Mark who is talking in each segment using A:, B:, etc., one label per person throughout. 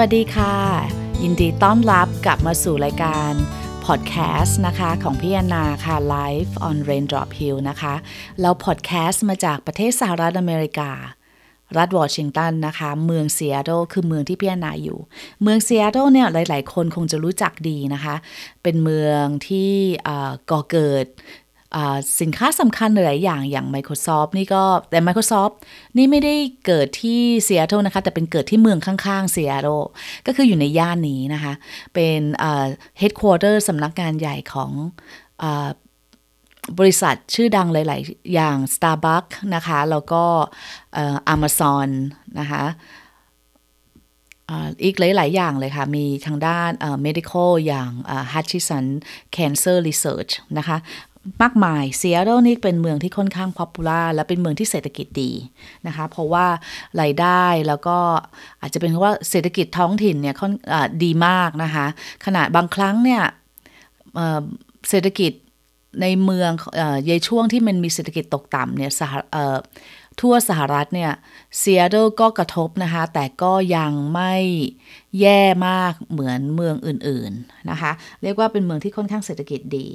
A: วัสดีค่ะ ยินดีต้อนรับกลับมาสู่รายการพอดแคสต์นะคะของพี่แอนนาค่ะ Live on Raindrop Hill นะคะ เราพอดแคสต์มาจากประเทศสหรัฐอเมริการัฐวอชิงตันนะคะ เมืองซีแอตเทิลคือเมืองที่พี่แอนนาอยู่ เมืองซีแอตเทิลเนี่ยหลาย ๆ คนคงจะรู้จักดีนะคะ เป็นเมืองที่ก่อเกิด สินค้าสำคัญหลายอย่างอย่าง Microsoft นี่ก็แต่ Microsoft นี่ไม่ได้เกิดที่ซีแอตเทิลนะคะ แต่เป็นเกิดที่เมืองข้างๆซีแอตเทิลก็คืออยู่ในย่านนี้นะคะ เป็นเฮดค q u a r t e r สำนักงานใหญ่ของบริษัทชื่อดังหลาย ๆ อย่าง Starbucks นะคะ แล้วก็ Amazon นะคะอีกหลาย ๆ อย่างเลยค่ะ มีทางด้าน medical อย่าง Hutchinson Cancer Research นะคะ มากมายซีแอตเทิลนี่เป็นเมืองที่ค่อนข้าง popular และเป็นเมืองที่เศรษฐกิจดีนะคะเพราะว่ารายได้แล้วก็อาจจะเป็นเพราะว่าเศรษฐกิจท้องถิ่นเนี่ยค่อนดีมากนะคะขณะบางครั้งเนี่ยเศรษฐกิจในเมืองในช่วงที่มันมีเศรษฐกิจตกต่ำเนี่ยทั่วสหรัฐเนี่ยซีแอตเทิลก็กระทบนะคะ แต่ก็ยังไม่แย่มากเหมือนเมืองอื่นๆนะคะ เรียกว่าเป็นเมืองที่ค่อนข้างเศรษฐกิจดี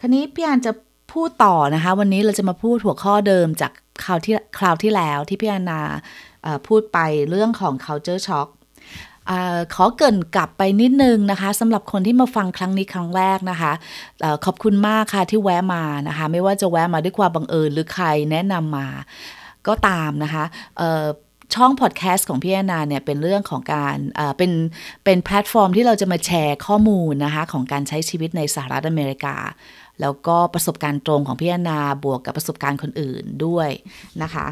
A: คราวนี้พี่อานจะพูดต่อนะคะ วันนี้เราจะมาพูดหัวข้อเดิมจากคราวที่คราวที่แล้วที่พี่อานาพูดไปเรื่องของ culture shock อขอเกินกลับไปนิดนึงนะคะสำหรับคนที่มาฟังครั้งนี้ครั้งแรกนะคะอขอบคุณมากค่ะที่แวะมานะคะ ไม่ว่าจะแวะมาด้วยความบังเอิญหรือใครแนะนำมา ก็ตามนะคะช่องพอดแคสต์ของพี่แอนนาเนี่ยเป็นเรื่องของการเป็นเป็นแพลตฟอร์มที่เราจะมาแชร์ข้อมูลนะคะของการใช้ชีวิตในสหรัฐอเมริกา แล้วก็ประสบการณ์ตรงของพี่แอนนาบวกกับประสบการณ์คนอื่นด้วยนะคะ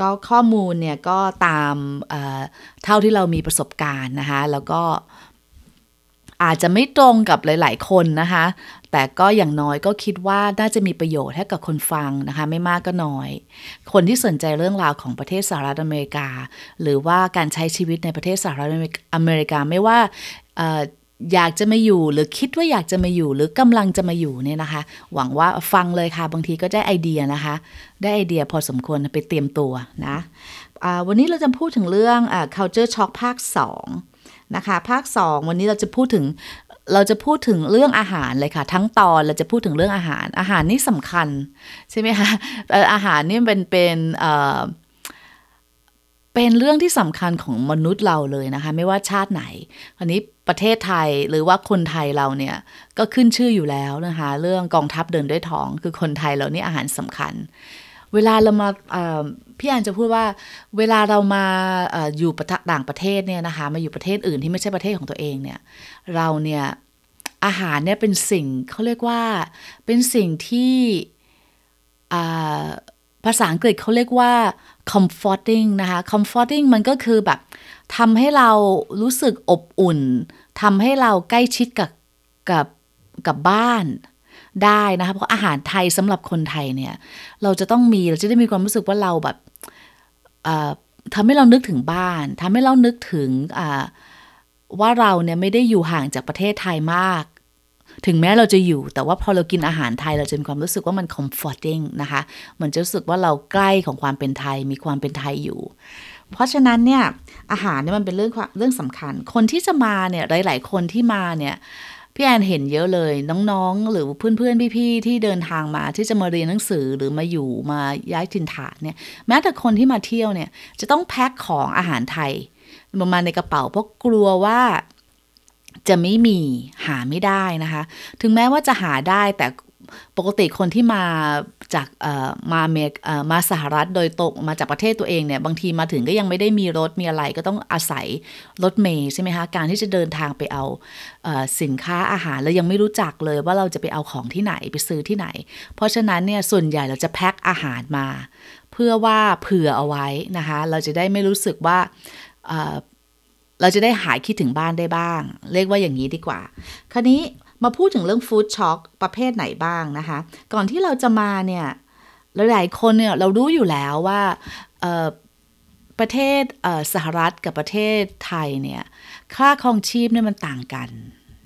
A: ก็ข้อมูลเนี่ยก็ตามเท่าที่เรามีประสบการณ์นะคะ แล้วก็อาจจะไม่ตรงกับหลาย ๆ คนนะคะ แต่ก็อย่างน้อยก็คิดว่าน่าจะมีประโยชน์ให้กับคนฟังนะคะ ไม่มากก็น้อย คนที่สนใจเรื่องราวของประเทศสหรัฐอเมริกา หรือว่าการใช้ชีวิตในประเทศสหรัฐอเมริกาไม่ว่า อยากจะมาอยู่หรือคิดว่าอยากจะมาอยู่หรือกำลังจะมาอยู่เนี่ยนะคะ หวังว่าฟังเลยค่ะ บางทีก็ได้ไอเดียนะคะ ได้ไอเดียพอสมควรไปเตรียมตัวนะวันนี้เราจะพูดถึงเรื่อง culture shock ภาค 2 นะคะ ภาค 2 วันนี้เราจะพูดถึงเราจะพูดถึงเรื่องอาหารเลยค่ะ ทั้งตอนเราจะพูดถึงเรื่องอาหาร อาหารนี่สำคัญ ใช่ไหมคะอาหารนี่เป็นเป็นเเป็นเรื่องที่สำคัญของมนุษย์เราเลยนะคะ ไม่ว่าชาติไหนอันนี้ประเทศไทยหรือว่าคนไทยเราเนี่ยก็ขึ้นชื่ออยู่แล้วนะคะ เรื่องกองทัพเดินด้วยท้อง คือคนไทยเรานี่อาหารสำคัญ เวลาเรามาพี่อันจะพูดว่าเวลาเรามาอยู่ต่างประเทศเนี่ยนะคะมาอยู่ประเทศอื่นที่ไม่ใช่ประเทศของตัวเองเนี่ยเราเนี่ยอาหารเนี่ยเป็นสิ่งเขาเรียกว่าเป็นสิ่งที่ภาษาอังกฤษเขาเรียกว่า comforting นะคะ comforting มันก็คือแบบทำให้เรารู้สึกอบอุ่นทำให้เราใกล้ชิดกับกับกับบ้านได้นะคะเพราะอาหารไทยสำหรับคนไทยเนี่ย เราจะต้องมีเราจะได้มีความรู้สึกว่าเราแบบทำให้เรานึกถึงบ้านทำให้เรานึกถึงว่าเราเนี่ยไม่ได้อยู่ห่างจากประเทศไทยมาก ถึงแม้เราจะอยู่ แต่ว่าพอเรากินอาหารไทยเราจะมีความรู้สึกว่ามัน comforting นะคะ มันจะรู้สึกว่าเราใกล้ของความเป็นไทยมีความเป็นไทยอยู่ เพราะฉะนั้นเนี่ยอาหารเนี่ยมันเป็นเรื่องเรื่องสำคัญ คนที่จะมาเนี่ยหลาย ๆ คนที่มาเนี่ยพี่แอนเห็นเยอะเลยน้องๆ หรือเพื่อนๆ พี่ๆ ที่เดินทางมาที่จะมาเรียนหนังสือหรือมาอยู่มาย้ายถิ่นฐานเนี่ยแม้แต่คนที่มาเที่ยวเนี่ยจะต้องแพ็คของอาหารไทยมาในกระเป๋าเพราะกลัวว่า จะไม่มีหาไม่ได้นะคะ ถึงแม้ว่าจะหาได้แต่ปกติคนที่มาจากมาเมกมาสหรัฐโดยตรงมาจากประเทศตัวเองเนี่ย บางทีมาถึงก็ยังไม่ได้มีรถมีอะไรก็ต้องอาศัยรถเมย์ใช่ไหมคะ การที่จะเดินทางไปเอาสินค้าอาหารแล้วยังไม่รู้จักเลยว่าเราจะไปเอาของที่ไหนไปซื้อที่ไหน เพราะฉะนั้นเนี่ยส่วนใหญ่เราจะแพ็คอาหารมา เพื่อว่าเผื่อเอาไว้นะคะ เราจะได้ไม่รู้สึกว่า เราจะได้หายคิดถึงบ้านได้บ้าง เรียกว่าอย่างนี้ดีกว่า คราวนี้มาพูดถึงเรื่องฟู้ดช็อคประเภทไหนบ้างนะคะ ก่อนที่เราจะมาเนี่ยหลายๆคนเนี่ยเรารู้อยู่แล้วว่าประเทศสหรัฐกับประเทศไทยเนี่ยค่าครองชีพเนี่ยมันต่างกัน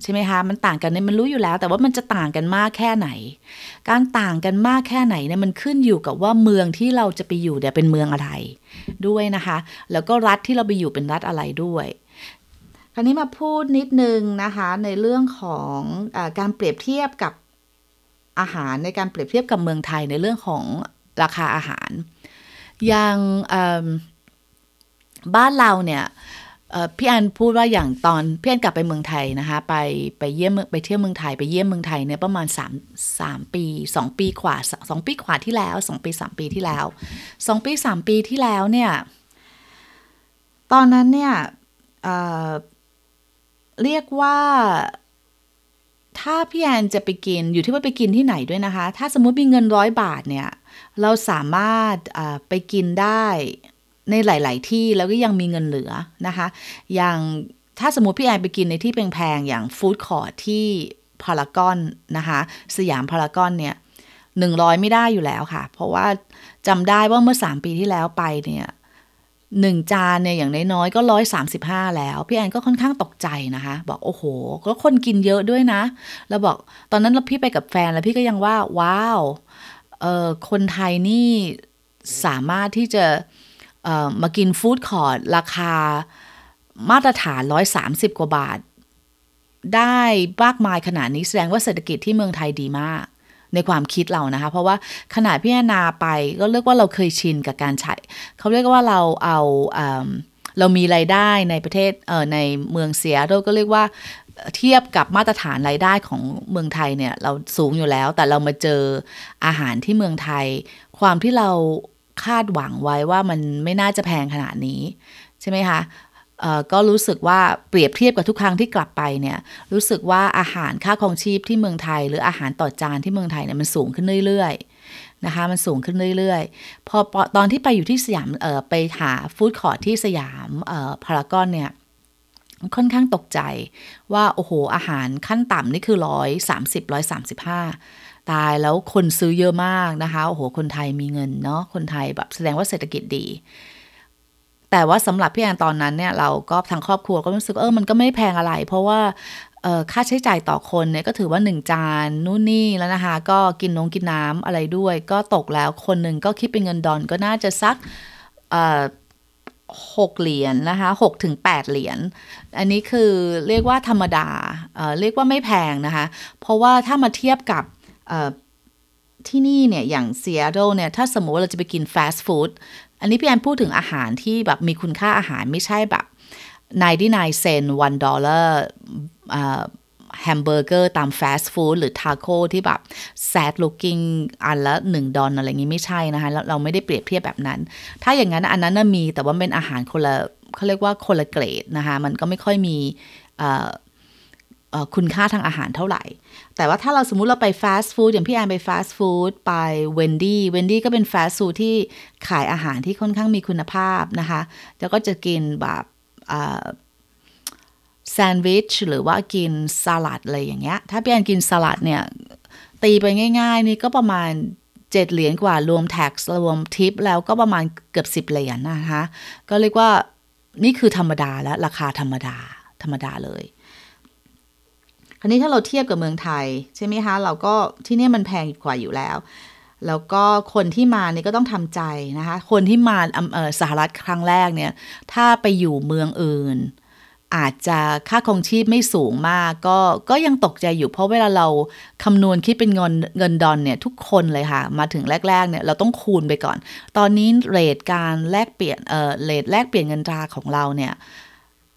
A: ใช่ไหมคะ มันต่างกันเนี่ยมันรู้อยู่แล้ว แต่ว่ามันจะต่างกันมากแค่ไหน การต่างกันมากแค่ไหนเนี่ยมันขึ้นอยู่กับว่าเมืองที่เราจะไปอยู่เนี่ยเป็นเมืองอะไรด้วยนะคะ แล้วก็รัฐที่เราไปอยู่เป็นรัฐอะไรด้วยคราวนี้มาพูดนิดนึงนะคะในเรื่องของอการเปรียบเทียบกับอาหารในการเปรียบเทียบกับเมืองไทยในเรื่องของราคาอาหาร อย่างบ้านเราเนี่ย พี่อันพูดว่าอย่างตอนพี่อันกลับไปเมืองไทยนะคะ ไปไปเยี่ยมไปเที่ยวเมืองไทยไปเยี่ยมเมืองไทยเนี่ยประมาณ3 3ปี2ปีกว่า2ปีกว่าที่แล้ว2ปี3ปีที่แล้ว2ปี3ปีที่แล้วเนี่ยตอนนั้นเนี่ยเเรียกว่า ถ้าพี่แอนจะไปกินอยู่ที่ว่าไปกินที่ไหนด้วยนะคะ ถ้าสมมุติมีเงินร้อยบาทเนี่ย เราสามารถไปกินได้ ในหลาย ๆ ที่แล้วก็ยังมีเงินเหลือนะคะ อย่างถ้าสมมติพี่แอนไปกินในที่แพง ๆ อย่างฟู้ดคอร์ทที่พารากอนนะคะ สยามพารากอนเนี่ยหนึ่งร้อยไม่ได้อยู่แล้วค่ะ เพราะว่าจำได้ว่าเมื่อสามปีที่แล้วไปเนี่ยหนึ่งจานเนี่ยอย่างน้อยๆก็ร้อยสามสิบห้าแล้ว พี่แอนก็ค่อนข้างตกใจนะคะ บอกโอ้โห ก็คนกินเยอะด้วยนะ แล้วบอกตอนนั้นเราพี่ไปกับแฟนแล้วพี่ก็ยังว่า ว้าวเออคนไทยนี่สามารถที่จะ มากินฟู้ดคอร์ทราคามาตรฐาน 130 กว่าบาท ได้มากมายขนาดนี้แสดงว่าเศรษฐกิจที่เมืองไทยดีมาก ในความคิดเรานะคะ เพราะว่าขนาดพี่นาไปก็เรียกว่าเราเคยชินกับการใช้เขาเรียกว่าเราเอาเรามีรายได้ในประเทศเออในเมืองเซียโดก็เรียกว่าเทียบกับมาตรฐานรายได้ของเมืองไทยเนี่ยเราสูงอยู่แล้ว แต่เรามาเจออาหารที่เมืองไทย ความที่เรา คาดหวังไว้ว่ามันไม่น่าจะแพงขนาดนี้ ใช่ไหมคะก็รู้สึกว่าเปรียบเทียบกับทุกครั้งที่กลับไปเนี่ยรู้สึกว่าอาหารค่าครองชีพที่เมืองไทย หรืออาหารต่อจานที่เมืองไทยเนี่ยมันสูงขึ้นเรื่อยๆนะคะมันสูงขึ้นเรื่อยๆ พอตอนที่ไปอยู่ที่สยามไปหาฟู้ดคอร์ทที่สยามพารากอนเนี่ยค่อนข้างตกใจว่า โอ้โห อาหารขั้นต่ำนี่คือร้อยสามสิบร้อยสามสิบห้า ตายแล้วคนซื้อเยอะมากนะคะโอ้โหคนไทยมีเงินเนาะคนไทยแบบแสดงว่าเศรษฐกิจดี แต่ว่าสำหรับพี่แอนตอนนั้นเนี่ยเราก็ทางครอบครัวก็รู้สึกเออมันก็ไม่แพงอะไร เพราะว่าค่าใช้จ่ายต่อคนเนี่ยก็ถือว่า 1 จานนู่นนี่แล้วนะคะ ก็กินนงกินน้ำอะไรด้วย ก็ตกแล้วคนหนึ่งก็คิดเป็นเงินดอนก็น่าจะสักหกเหรียญนนะคะหกถึงแปดเหรียญ อันนี้คือเรียกว่าธรรมดาเรียกว่าไม่แพงนะคะ เพราะว่าถ้ามาเทียบกับ ที่นี่เนี่ย อย่างซีแอตเทิลเนี่ย ถ้าสมมติว่าเราจะไปกินฟาสต์ฟู้ดอันนี้พี่แอนพูดถึงอาหารที่แบบมีคุณค่าอาหารไม่ใช่แบบ99เซนต์1ดอลลาร์แฮมเบอร์เกอร์ตามฟาสต์ฟู้ดหรือทาโก้ที่แบบ sad looking อันละ1ดอลอะไรอย่างนี้ไม่ใช่นะคะเราไม่ได้เปรียบเทียบแบบนั้น ถ้าอย่างนั้นอันนั้นมีแต่ว่าเป็นอาหารคนละเขาเรียกว่าคนละเกรดนะคะ มันก็ไม่ค่อยมี คุณค่าทางอาหารเท่าไหร่ แต่ว่าถ้าเราสมมุติเราไปฟาสต์ฟู้ดอย่างพี่แอนไปฟาสต์ฟู้ดไป Wendy's Wendy's ก็เป็นฟาสต์ฟู้ดที่ขายอาหารที่ค่อนข้างมีคุณภาพนะคะ แล้วก็จะกินแบบแซนด์วิชหรือว่ากินสลัดอะไรอย่างเงี้ย ถ้าพี่แอนกินสลัดเนี่ย ตีไปง่าย ๆ นี่ก็ประมาณ7เหรียญกว่ารวม taxรวมทิปแล้วก็ประมาณเกือบ10เหรียญนะคะ ก็เรียกว่านี่คือธรรมดาแล้วราคาธรรมดาธรรมดาเลย คราวนี้ถ้าเราเทียบกับเมืองไทยใช่ไหมคะ เราก็ที่นี่มันแพงกว่าอยู่แล้ว แล้วก็คนที่มาเนี่ยก็ต้องทำใจนะคะ คนที่มาสหรัฐครั้งแรกเนี่ย ถ้าไปอยู่เมืองอื่น อาจจะค่าครองชีพไม่สูงมาก ก็ก็ยังตกใจอยู่เพราะเวลาเราคำนวณคิดเป็นเงินเงินดอนเนี่ยทุกคนเลยค่ะ มาถึงแรกๆเนี่ยเราต้องคูณไปก่อน ตอนนี้เรทการแลกเปลี่ยนเออเรทแลกเปลี่ยนเงินตราของเราเนี่ย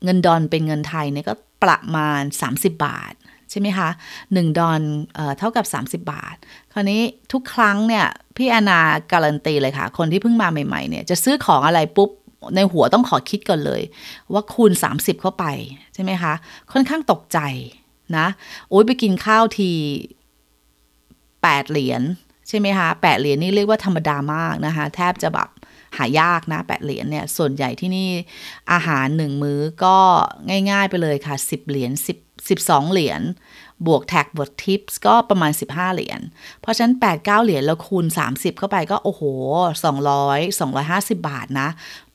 A: เงินดอนเป็นเงินไทยเนี่ยก็ประมาณ 30 บาท ใช่ไหมคะ1ดอนเเท่ากับ 30 บาท คราวนี้ทุกครั้งเนี่ยพี่แอนนาการันตีเลยค่ะ คนที่เพิ่งมาใหม่ๆเนี่ยจะซื้อของอะไรปุ๊บในหัวต้องขอคิดก่อนเลย ว่าคูณ 30 เข้าไป ใช่ไหมคะ ค่อนข้างตกใจนะโอ้ยไปกินข้าวที 8 เหรียญใช่ไหมคะแปดเหรียญนี่เรียกว่าธรรมดามากนะคะ แทบจะแบบหายากนะแปดเหรียญเนี่ยส่วนใหญ่ที่นี่อาหารหนึ่งมื้อก็ง่าย ๆ ไปเลยค่ะสิบเหรียญสิบ 12 เหรียญบวกแท็กบวกทิปส์ก็ประมาณ 15 เหรียญ เพราะฉะนั้น 8 9 เหรียญแล้วคูณ 30 เข้าไปก็โอ้โห 200 250 บาทนะ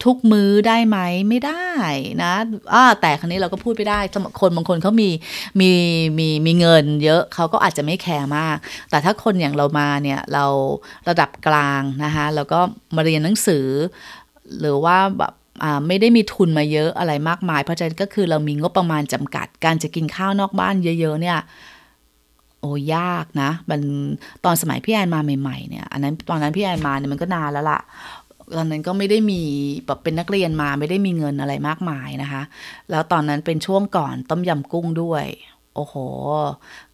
A: ทุกมื้อได้ไหมไม่ได้นะอ่าแต่ครั้นี้เราก็พูดไปได้คนบางคนเขามีมีมีมีเงินเยอะเขาก็อาจจะไม่แคร์มาก แต่ถ้าคนอย่างเรามาเนี่ยเราระดับกลางนะคะแล้วก็มาเรียนหนังสือ หรือว่าแบบ ไม่ได้มีทุนมาเยอะอะไรมากมาย เพราะฉะนั้นก็คือเรามีงบประมาณจำกัด การจะกินข้าวนอกบ้านเยอะ ๆ เนี่ยโอ้ยากนะมันตอนสมัยพี่แอนมาใหม่ๆเนี่ยอันนั้นตอนนั้นพี่แอนมาเนี่ยมันก็นานแล้วล่ะตอนนั้นก็ไม่ได้มีแบบเป็นนักเรียนมาไม่ได้มีเงินอะไรมากมายนะคะ แล้วตอนนั้นเป็นช่วงก่อนต้มยำกุ้งด้วย โอ้โห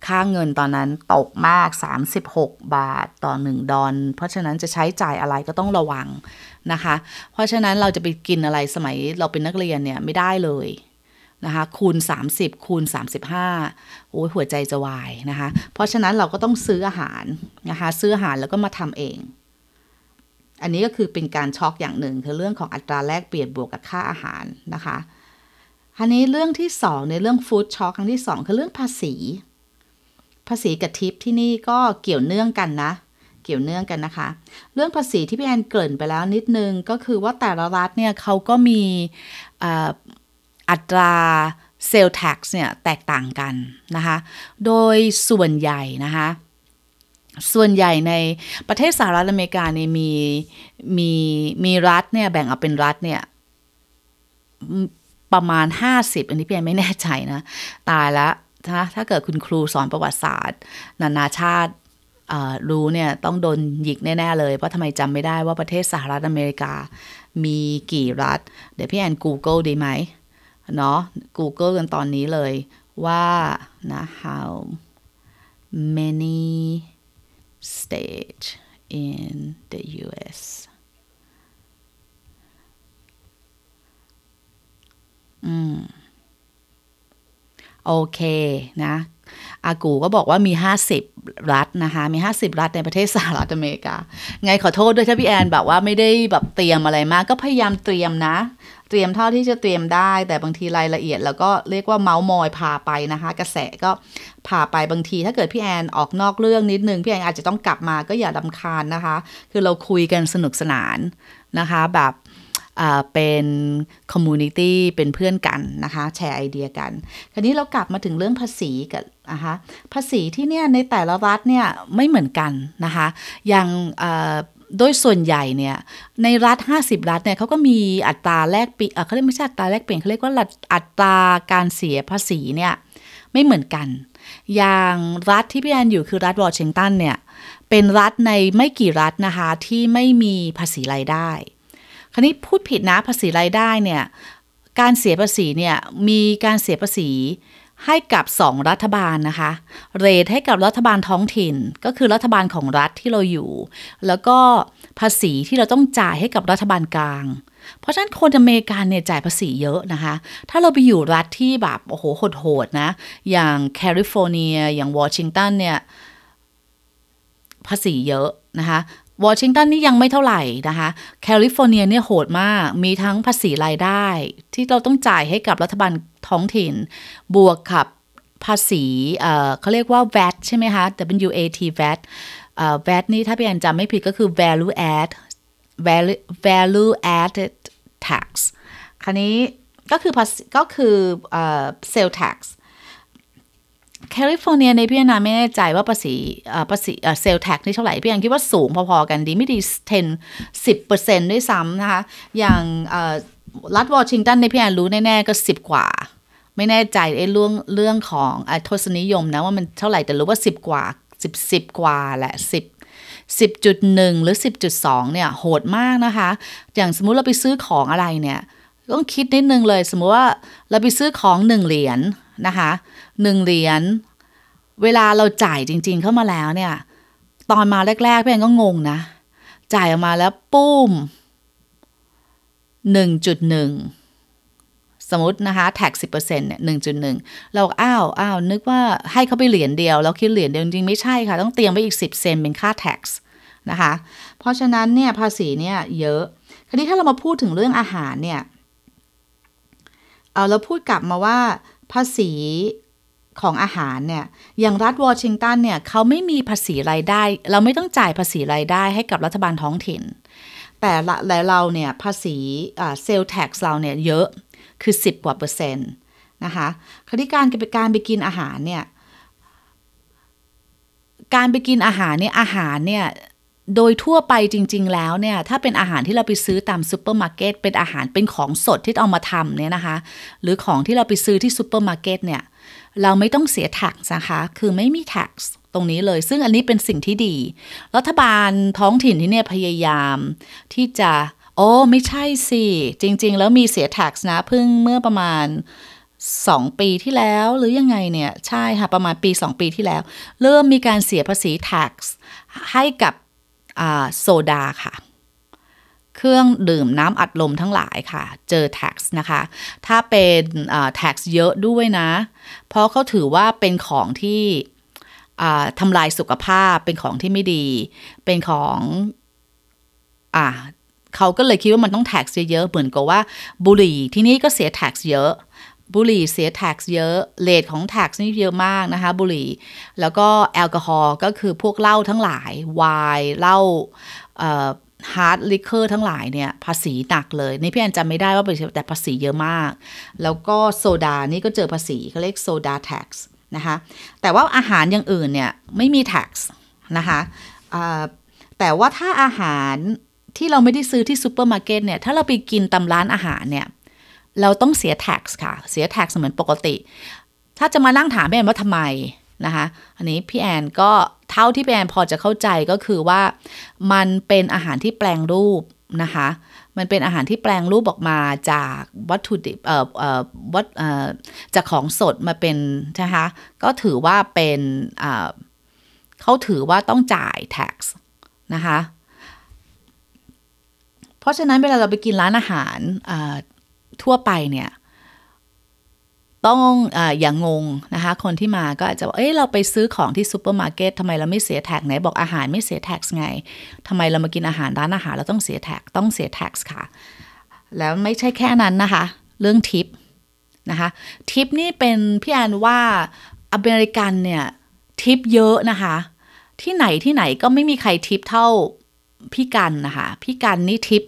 A: ค่าเงินตอนนั้นตกมาก 36 บาทต่อหนึ่งดอนเพราะฉะนั้นจะใช้จ่ายอะไรก็ต้องระวังนะคะ เพราะฉะนั้นเราจะไปกินอะไรสมัยเราเป็นนักเรียนเนี่ยไม่ได้เลยนะคะคูณ 30 คูณ 35โอ้ยหัวใจจะวายนะคะ เพราะฉะนั้นเราก็ต้องซื้ออาหารนะคะ ซื้ออาหารแล้วก็มาทำเอง อันนี้ก็คือเป็นการช็อกอย่างหนึ่งคือเรื่องของอัตราแลกเปลี่ยนบวกกับค่าอาหารนะคะ อันนี้เรื่องที่สองในเรื่องฟู้ดช็อกครั้งที่สองคือเรื่องภาษี ภาษีกับทิปที่นี่ก็เกี่ยวเนื่องกันนะ เกี่ยวเนื่องกันนะคะ เรื่องภาษีที่พี่แอนเกริ่นไปแล้วนิดนึงก็คือว่าแต่ละรัฐเนี่ยเขาก็มีอัตราเซลล์แท็กซ์เนี่ยแตกต่างกันนะคะ โดยส่วนใหญ่นะคะส่วนใหญ่ในประเทศสหรัฐอเมริกาเนี่ยมีมีมีรัฐเนี่ยแบ่งออกเป็นรัฐเนี่ย ประมาณ 50 อันนี้พี่แอนไม่แน่ใจนะ ตายแล้วนะถ้าเกิดคุณครูสอนประวัติศาสตร์ นานาชาติรู้เนี่ยต้องโดนหยิกแน่ ๆ เลย เพราะทำไมจำไม่ได้ว่าประเทศสหรัฐอเมริกา มีกี่รัฐ เดี๋ยวพี่แอน Google ดีไหมเนาะ Google กันตอนนี้เลยว่านะ how many states in the US อืมโอเคนะอากูก็บอกว่ามี 50 รัฐนะคะ มี 50 รัฐในประเทศสหรัฐอเมริกา ไงขอโทษด้วยถ้าพี่แอนแบบว่าไม่ได้แบบเตรียมอะไรมาก ก็พยายามเตรียมนะ เตรียมเท่าที่จะเตรียมได้ แต่บางทีรายละเอียด แล้วก็เรียกว่าเมาส์มอยพาไปนะคะ กระแสก็พาไปบางที ถ้าเกิดพี่แอนออกนอกเรื่องนิดนึง พี่แอนอาจจะต้องกลับมาก็อย่ารำคาญนะคะ คือเราคุยกันสนุกสนานนะคะ แบบ เป็น community เป็นเพื่อนกันนะคะแชร์ไอเดียกัน คราวนี้เรากลับมาถึงเรื่องภาษีกันนะคะภาษีที่เนี่ยในแต่ละรัฐเนี่ยไม่เหมือนกันนะคะอย่างโดยส่วนใหญ่เนี่ยในรัฐ 50 รัฐเนี่ยเขาก็มีอัตราแลกเปลี่ยนเขาเรียกไม่ใช่อัตราแลกเปลี่ยนเขาเรียกว่าอัตราการเสียภาษีเนี่ยไม่เหมือนกัน อย่างรัฐที่พี่แอนอยู่คือรัฐวอชิงตันเนี่ยเป็นรัฐในไม่กี่รัฐนะคะที่ไม่มีภาษีรายได้ คราวนี้พูดผิดนะภาษีรายได้เนี่ยการเสียภาษีเนี่ยมีการเสียภาษีให้กับ 2 รัฐบาลนะคะ เรทให้กับรัฐบาลท้องถิ่น ก็คือรัฐบาลของรัฐที่เราอยู่ แล้วก็ภาษีที่เราต้องจ่ายให้กับรัฐบาลกลาง เพราะฉะนั้นคนอเมริกันเนี่ยจ่ายภาษีเยอะนะคะ ถ้าเราไปอยู่รัฐที่แบบโอ้โหโหดๆนะ อย่างแคลิฟอร์เนีย อย่างวอชิงตันเนี่ยภาษีเยอะนะคะ วอชิงตันนี่ยังไม่เท่าไหร่นะคะ แคลิฟอร์เนียเนี่ยโหดมาก มีทั้งภาษีรายได้ ที่เราต้องจ่ายให้กับรัฐบาลท้องถิ่น บวกกับภาษีเขาเรียกว่า VAT ใช่ไหมคะ WAT VAT VAT นี่ถ้าพี่แอนจำไม่ผิดก็คือ value add value added tax คันนี้ก็คือก็คือ sale tax แคลิฟอร์เนียในพี่แอนาไม่แน่ใจว่าภาษีภาษีเซลแท็กนี่เท่าไหร่พี่ยังคิดว่าสูงพอๆกันดีไม่ดี 10 10เปอร์เซ็นต์ด้วยซ้ำนะคะ อย่างรัฐวอชิงตันในพี่แอนรู้แน่ๆก็ 10 กว่า ไม่แน่ใจไอ้เรื่องเรื่องของทศนิยมนะว่ามันเท่าไหร่แต่รู้ว่า 10 กว่า 10 10 กว่าแหละ 10 10.1 หรือ 10.2 เนี่ย โหดมากนะคะ อย่างสมมุติเราไปซื้อของอะไรเนี่ย ต้องคิดนิดนึงเลย สมมุติว่าเราไปซื้อของหนึ่งเหรียญ นะคะหนึ่งเหรียญเวลาเราจ่ายจริง ๆ เข้ามาแล้วเนี่ย ตอนมาแรกๆพี่แอนก็งงนะ จ่ายออกมาแล้วปุ้มหนึ่งจุดหนึ่งสมมตินะคะแท็กสิบเปอร์เซ็นต์เนี่ยหนึ่งจุดหนึ่งเราอ้าวอ้าวนึกว่าให้เขาไปเหรียญเดียว แล้วคิดเหรียญเดียวจริงๆไม่ใช่ค่ะ ต้องเตรียมไว้อีกสิบเซนเป็นค่าแท็กนะคะ เพราะฉะนั้นเนี่ยภาษีเนี่ยเยอะ คราวนี้ถ้าเรามาพูดถึงเรื่องอาหารเนี่ย เอาเราพูดกลับมาว่า ภาษีของอาหารเนี่ยอย่างรัฐวอชิงตันเนี่ยเขาไม่มีภาษีรายได้ เราไม่ต้องจ่ายภาษีรายได้ให้กับรัฐบาลท้องถิ่น แต่รัฐเราเนี่ยภาษี sales tax เราเนี่ยเยอะคือ 10 กว่าเปอร์เซ็นต์นะคะคราวนี้การการไปกินอาหารเนี่ยการไปกินอาหารเนี่ยอาหารเนี่ย โดยทั่วไปจริง ๆ แล้วเนี่ย ถ้าเป็นอาหารที่เราไปซื้อตามซูเปอร์มาร์เก็ตเป็นอาหารเป็นของสดที่เอามาทำเนี่ยนะคะ หรือของที่เราไปซื้อที่ซูเปอร์มาร์เก็ตเนี่ย เราไม่ต้องเสีย tax นะคะ คือไม่มี tax ตรงนี้เลย ซึ่งอันนี้เป็นสิ่งที่ดี รัฐบาลท้องถิ่นที่เนี่ยพยายามที่จะ โอ้ไม่ใช่สิ จริง ๆ แล้วมีเสีย tax นะเพิ่งเมื่อประมาณ2ปีที่แล้วหรือยังไงเนี่ย ใช่ค่ะ ประมาณปี 2 ปีที่แล้ว เริ่มมีการเสียภาษี tax ให้กับ โซดาค่ะ เครื่องดื่มน้ำอัดลมทั้งหลายค่ะ เจอ tax นะคะ ถ้าเป็น tax เยอะด้วยนะ เพราะเขาถือว่าเป็นของที่ทำลายสุขภาพเป็นของที่ไม่ดี เป็นของอ่าเขาก็เลยคิดว่ามันต้อง tax เยอะๆเหมือนกับว่าบุหรี่ที่นี่ก็เสีย tax เยอะ บุหรี่เสีย tax เยอะเลทของ tax นี่เยอะมากนะคะ บุหรี่ แล้วก็แอลกอฮอล์ก็คือพวกเหล้าทั้งหลาย ไวน์เหล้า hard liquor ทั้งหลายเนี่ย ภาษีหนักเลย นี่พี่แอนจำไม่ได้ว่าเป็นแต่ภาษีเยอะมาก แล้วก็โซดานี่ก็เจอภาษีเขาเรียกโซดา tax นะคะ แต่ว่าอาหารอย่างอื่นเนี่ย ไม่มี tax นะคะแต่ว่าถ้าอาหารที่เราไม่ได้ซื้อที่ซูเปอร์มาร์เก็ตเนี่ย ถ้าเราไปกินตามร้านอาหารเนี่ย เราต้องเสีย tax ค่ะ เสีย tax เหมือนปกติ ถ้าจะมานั่งถามพี่แอนว่าทำไมนะคะ อันนี้พี่แอนก็เท่าที่พี่แอนพอจะเข้าใจก็คือว่า มันเป็นอาหารที่แปลงรูปนะคะ มันเป็นอาหารที่แปลงรูปออกมาจากวัตถุดิบเอ่อเอ่อวัตเอ่อจากของสดมาเป็นนะคะก็ถือว่าเป็นอ่าเขาถือว่าต้องจ่าย tax นะคะ เพราะฉะนั้นเวลาเราไปกินร้านอาหาร ทั่วไปเนี่ยต้องออย่างงงนะคะ คนที่มาก็อาจจะบอกเอ้ยเราไปซื้อของที่ซูเปอร์มาร์เก็ตทำไมเราไม่เสีย tax ไหนบอกอาหารไม่เสีย tax ไงทำไมเรามากินอาหารร้านอาหารเราต้องเสีย tax ต้องเสีย tax ค่ะ แล้วไม่ใช่แค่นั้นนะคะ เรื่องทิปนะคะทิปนี่เป็นพี่แอนว่าอเมริกันเนี่ยทิปเยอะนะคะ ที่ไหนที่ไหนก็ไม่มีใครทิปเท่า พี่กันนะคะพี่กันนี่ทิป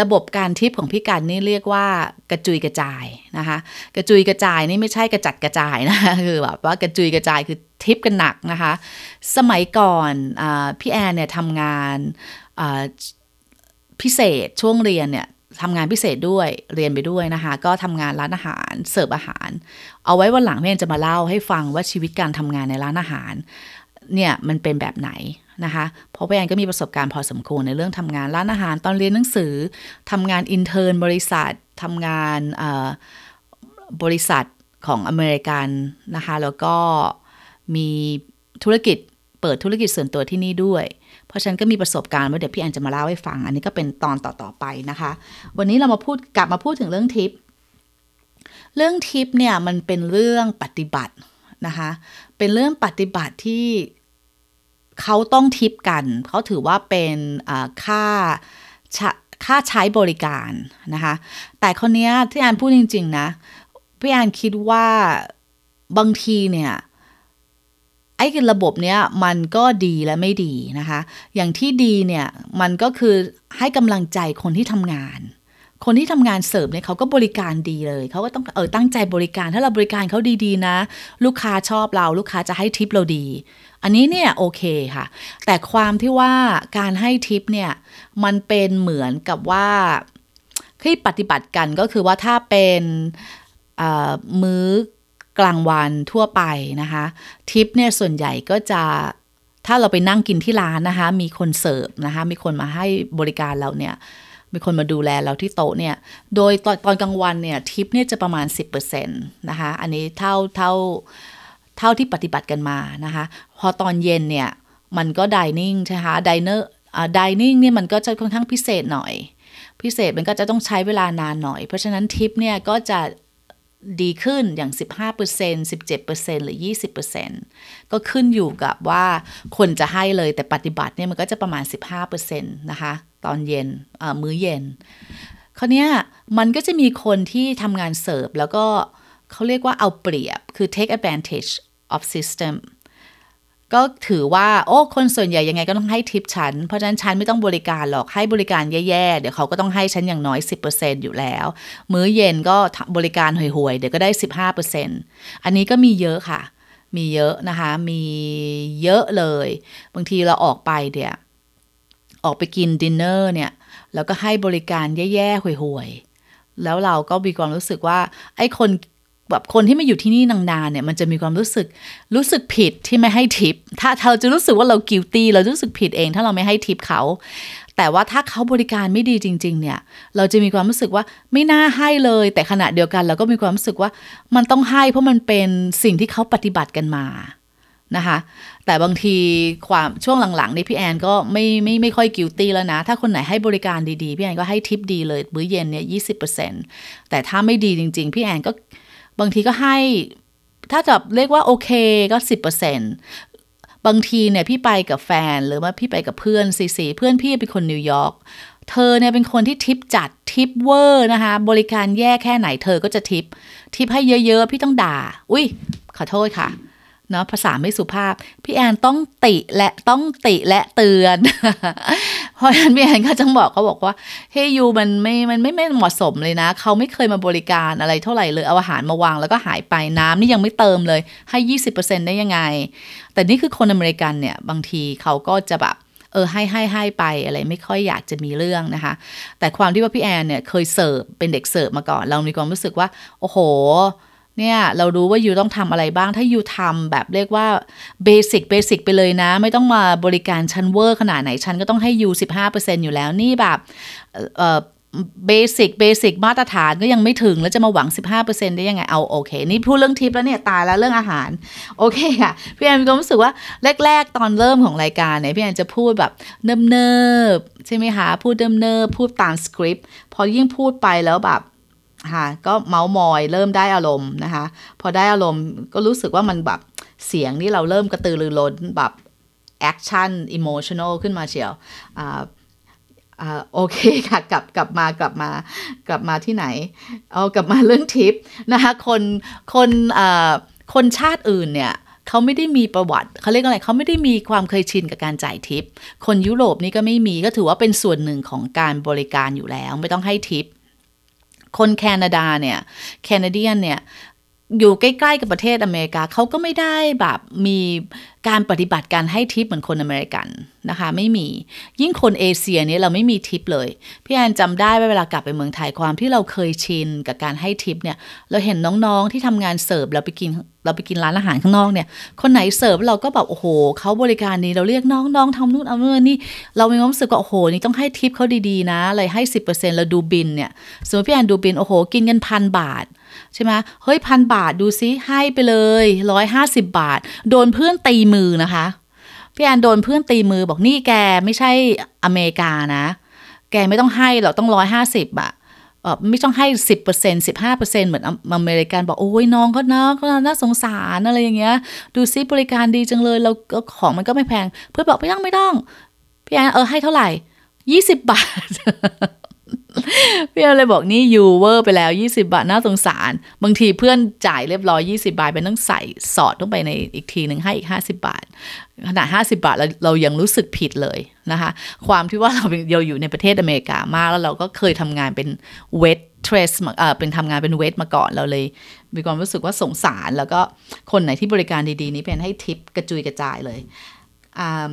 A: ระบบการทิปของพี่กันนี่เรียกว่ากระจุยกระจายนะคะ กระจุยกระจายนี่ไม่ใช่กระจัดกระจายนะคะคือแบบว่ากระจุยกระจายคือทิปกันหนักนะคะ สมัยก่อนอพี่แอนเนี่ยทำงานพิเศษช่วงเรียนเนี่ยทำงานพิเศษด้วยเรียนไปด้วยนะคะ ก็ทำงานร้านอาหารเสิร์ฟอาหาร เอาไว้วันหลังพี่แม่จะมาเล่าให้ฟังว่าชีวิตการทำงานในร้านอาหารเนี่ยมันเป็นแบบไหน นะคะเพราะพี่แอนก็มีประสบการณ์พอสมควรในเรื่องทำงานร้านอาหารตอนเรียนหนังสือทำงาน intern บริษัททำงานบริษัทของอเมริกันนะคะแล้วก็มีธุรกิจเปิดธุรกิจส่วนตัวที่นี่ด้วย เพราะฉะนั้นก็มีประสบการณ์ว่าเดี๋ยวพี่แอนจะมาเล่าให้ฟัง อันนี้ก็เป็นตอนต่อๆไปนะคะ วันนี้เรามาพูดกลับมาพูดถึงเรื่องทิป เรื่องทิปเนี่ยมันเป็นเรื่องปฏิบัตินะคะ เป็นเรื่องปฏิบัติที่ เขาต้องทิปกัน เขาถือว่าเป็นค่าค่าใช้บริการนะคะ แต่คนนี้ที่อานพูดจริง ๆ นะ พี่อานคิดว่าบางทีเนี่ยไอ้ระบบเนี้ยมันก็ดีและไม่ดีนะคะ อย่างที่ดีเนี่ยมันก็คือให้กำลังใจคนที่ทำงาน คนที่ทำงานเสิร์ฟเนี่ยเขาก็บริการดีเลยเขาก็ต้องเออตั้งใจบริการถ้าเราบริการเขาดีๆนะ ลูกค้าชอบเราลูกค้าจะให้ทิปเราดี อันนี้เนี่ยโอเคค่ะ แต่ความที่ว่าการให้ทิปเนี่ยมันเป็นเหมือนกับว่าที่ปฏิบัติกันก็คือว่าถ้าเป็นมื้อกลางวันทั่วไปนะคะ ทิปเนี่ยส่วนใหญ่ก็จะถ้าเราไปนั่งกินที่ร้านนะคะ มีคนเสิร์ฟนะคะ มีคนมาให้บริการเราเนี่ย มีคนมาดูแลเราที่โต๊ะเนี่ย โดยตอนตอนกลางวันเนี่ยทิปเนี่ยจะประมาณ 10%นะคะ อันนี้เท่าเท่าเท่าที่ปฏิบัติกันมานะคะ พอตอนเย็นเนี่ยมันก็ dining ใช่ไหมคะ dinner dining เนี่ยมันก็จะค่อนข้างพิเศษหน่อย พิเศษมันก็จะต้องใช้เวลานานหน่อย เพราะฉะนั้นทิปเนี่ยก็จะดีขึ้นอย่าง 15% 17%หรือ 20%ก็ขึ้นอยู่กับว่าคนจะให้เลยแต่ปฏิบัติเนี่ยมันก็จะประมาณ 15%นะคะ ตอนเย็นมื้อเย็นคราวนี้มันก็จะมีคนที่ทำงานเสิร์ฟ แล้วก็เขาเรียกว่าเอาเปรียบ คือ take advantage of system ก็ถือว่า โอ้ คนส่วนใหญ่ยังไงก็ต้องให้ทิปฉัน เพราะฉะนั้นฉันไม่ต้องบริการหรอกให้บริการแย่ๆ เดี๋ยวเขาก็ต้องให้ฉันอย่างน้อย 10%อยู่แล้ว มื้อเย็นก็บริการห่วยๆ เดี๋ยวก็ได้ 15%อันนี้ก็มีเยอะค่ะ มีเยอะนะคะ มีเยอะเลย บางทีเราออกไปเดี๋ยว ออกไปกินดินเนอร์เนี่ย แล้วก็ให้บริการแย่ๆห่วยๆ แล้วเราก็มีความรู้สึกว่า ไอ้คนแบบคนที่มาอยู่ที่นี่นานๆเนี่ยมันจะมีความรู้สึกรู้สึกผิดที่ไม่ให้ทิป ถ้าเราจะรู้สึกว่าเรา guilty เรารู้สึกผิดเอง ถ้าเราไม่ให้ทิปเขา แต่ว่าถ้าเขาบริการไม่ดีจริง ๆ เนี่ย เราจะมีความรู้สึกว่าไม่น่าให้เลย แต่ขณะเดียวกันเราก็มีความรู้สึกว่ามันต้องให้เพราะมันเป็นสิ่งที่เขาปฏิบัติกันมา นะคะ แต่บางทีความช่วงหลังๆนี่พี่แอนก็ไม่ไม่ไม่ค่อย guilty แล้วนะ ถ้าคนไหนให้บริการดีๆ พี่แอนก็ให้ทิปดีเลยมื้อเย็นเนี่ยยี่สิบเปอร์เซ็นแต่ถ้าไม่ดีจริง ๆ พี่แอนก็บางทีก็ให้ถ้าจะเรียกว่าโอเคก็สิบเปอร์เซ็นบางทีเนี่ยพี่ไปกับแฟนหรือว่าพี่ไปกับเพื่อนซีซีเพื่อนพี่เป็นคนนิวยอร์กเธอเนี่ยเป็นคนที่ทิปจัดทิปเวอร์นะคะ บริการแย่แค่ไหนเธอก็จะทิป ทิปให้เยอะๆ พี่ต้องด่า อุ้ยขอโทษค่ะ เนาะภาษาไม่สุภาพ พี่แอนต้องติและต้องติและเตือน เพราะฉะนั้นพี่แอนก็จะบอกเขาบอกว่าเฮ้ยูมันไม่มันไม่ไม่เหมาะสมเลยนะ เขาไม่เคยมาบริการอะไรเท่าไหร่เลยเอาอาหารมาวางแล้วก็หายไปน้ำนี่ยังไม่เติมเลยให้ยี่สิบเปอร์เซ็นได้ยังไง แต่นี่คือคนอเมริกันเนี่ยบางทีเขาก็จะแบบเออให้ให้ให้ไปอะไรไม่ค่อยอยากจะมีเรื่องนะคะ แต่ความที่ว่าพี่แอนเนี่ยเคยเสิร์ฟเป็นเด็กเสิร์ฟมาก่อน เรามีความรู้สึกว่า โอ้โห เนี่ยเรารู้ว่า you ต้องทำอะไรบ้าง ถ้า you ทำแบบเรียกว่า basic basic ไปเลยนะ ไม่ต้องมาบริการชั้นเวอร์ขนาดไหนชั้นก็ต้องให้ you 15%อยู่แล้วนี่แบบเออ basic basic มาตรฐานก็ยังไม่ถึง แล้วจะมาหวัง 15%ได้ยังไง เอาโอเค นี่พูดเรื่องทิปแล้วเนี่ย ตายแล้วเรื่องอาหาร โอเคค่ะ พี่แอนมีความรู้สึกว่าแรก ๆ ตอนเริ่มของรายการเนี่ย พี่แอนจะพูดแบบเนิบๆใช่ไหมคะ พูดเนิบๆพูดตามสคริปต์พอยิ่งพูดไปแล้วแบบ ค่ะก็เมาส์มอยเริ่มได้อารมณ์นะคะ พอได้อารมณ์ก็รู้สึกว่ามันแบบเสียงนี่เราเริ่มกระตือรือร้นแบบ action emotional ขึ้นมาเชียวอ่าโอเคค่ะกลับกลับมากลับมากลับมาที่ไหนเอากลับมาเรื่องทิปนะคะคนคนคนชาติอื่นเนี่ยเขาไม่ได้มีประวัติเขาเรียกอะไรเขาไม่ได้มีความเคยชินกับการจ่ายทิป คนยุโรปนี่ก็ไม่มีก็ถือว่าเป็นส่วนหนึ่งของการบริการอยู่แล้ว ไม่ต้องให้ทิป คนแคนาดาเนี่ยแคนาเดียนเนี่ย อยู่ใกล้ๆกับประเทศอเมริกาเขาก็ไม่ได้แบบมีการปฏิบัติการให้ทิปเหมือนคนอเมริกันนะคะ ไม่มียิ่งคนเอเชียเนี่ยเราไม่มีทิปเลย พี่แอนจำได้ว่าเวลากลับไปเมืองไทยความที่เราเคยชินกับการให้ทิปเนี่ย เราเห็นน้องๆที่ทำงานเสิร์ฟเราไปกินเราไปกินร้านอาหารข้างนอกเนี่ย คนไหนเสิร์ฟเราก็แบบโอ้โหเขาบริการนี้เราเรียกน้องๆทำนู่นเอาเมื่อนี่เรามีความรู้สึกว่าโอ้โหนี่ต้องให้ทิปเขาดีๆนะเลยให้สิบเปอร์เซ็นต์เราดูบินเนี่ยสมมติพี่แอนดูบินโอ้โหกินเงินพันบาท ใช่ไหมเฮ้ยพันบาทดูซิให้ไปเลยร้อยห้าสิบบาท โดนเพื่อนตีมือนะคะ พี่แอนโดนเพื่อนตีมือบอกนี่แกไม่ใช่อเมริกานะ แกไม่ต้องให้เราต้องร้อยห้าสิบอะไม่ต้องให้สิบเปอร์เซ็นสิบห้าเปอร์เซ็นเหมือนอเมริกันบอกโอ้ยน้องก็นะก็น่าสงสารอะไรอย่างเงี้ย ดูซิบริการดีจังเลยเราของมันก็ไม่แพง เพื่อนบอกไม่ต้องไม่ต้องพี่แอนเออให้เท่าไหร่ยี่สิบบาท พี่เลยบอกนี่ you เวอร์ไปแล้ว 20 บาทน่าสงสาร บางทีเพื่อนจ่ายเรียบร้อย 20 บาทเป็นต้องใส่สอดต้องไปในอีกทีหนึ่งให้อีก 50 บาท ขนาด 50 บาทเราเรายังรู้สึกผิดเลยนะคะ ความที่ว่าเราเราอยู่ในประเทศอเมริกามาก แล้วเราก็เคยทำงานเป็นเวทเทรสเอ่อเป็นทำงานเป็นเวทมาก่อนเราเลย มีความรู้สึกว่าสงสารแล้วก็คนไหนที่บริการดีๆ นี้เป็นให้ทิปกระจุยกระจายเลยอ่า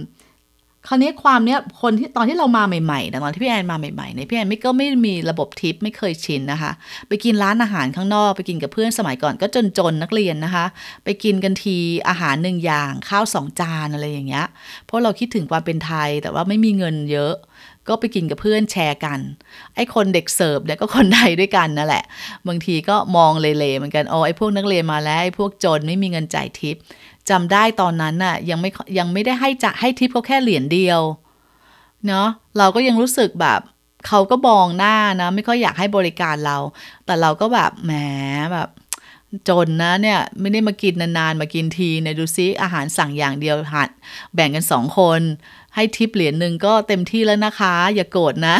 A: คราวนี้ความเนี้ยคนที่ตอนที่เรามาใหม่ๆตอนที่พี่แอนมาใหม่ๆเนี่ยพี่แอนไม่ก็ไม่มีระบบทิปไม่เคยชินนะคะ ไปกินร้านอาหารข้างนอก ไปกินกับเพื่อนสมัยก่อนก็จนๆนักเรียนนะคะ ไปกินกันทีอาหารหนึ่งอย่างข้าวสองจานอะไรอย่างเงี้ยเพราะเราคิดถึงความเป็นไทยแต่ว่าไม่มีเงินเยอะก็ไปกินกับเพื่อนแชร์กัน ไอ้คนเด็กเสิร์ฟเนี่ยก็คนไทยด้วยกันนั่นแหละ บางทีก็มองเลๆเหมือนกันโอ๋อไอ้พวกนักเรียนมาแล้วไอ้พวกจนไม่มีเงินจ่ายทิป จำได้ตอนนั้นน่ะยังไม่ยังไม่ได้ให้จะให้ทิปเขาแค่เหรียญเดียวเนาะเราก็ยังรู้สึกแบบเขาก็บองหน้านะไม่ค่อยอยากให้บริการเรา แต่เราก็แบบแหมแบบจนนะเนี่ยไม่ได้มากินนานๆ มากินทีเนี่ยดูซิอาหารสั่งอย่างเดียวหัดแบ่งกันสองคน ให้ทิปเหรียญหนึ่งก็เต็มที่แล้วนะคะ อย่าโกรธนะ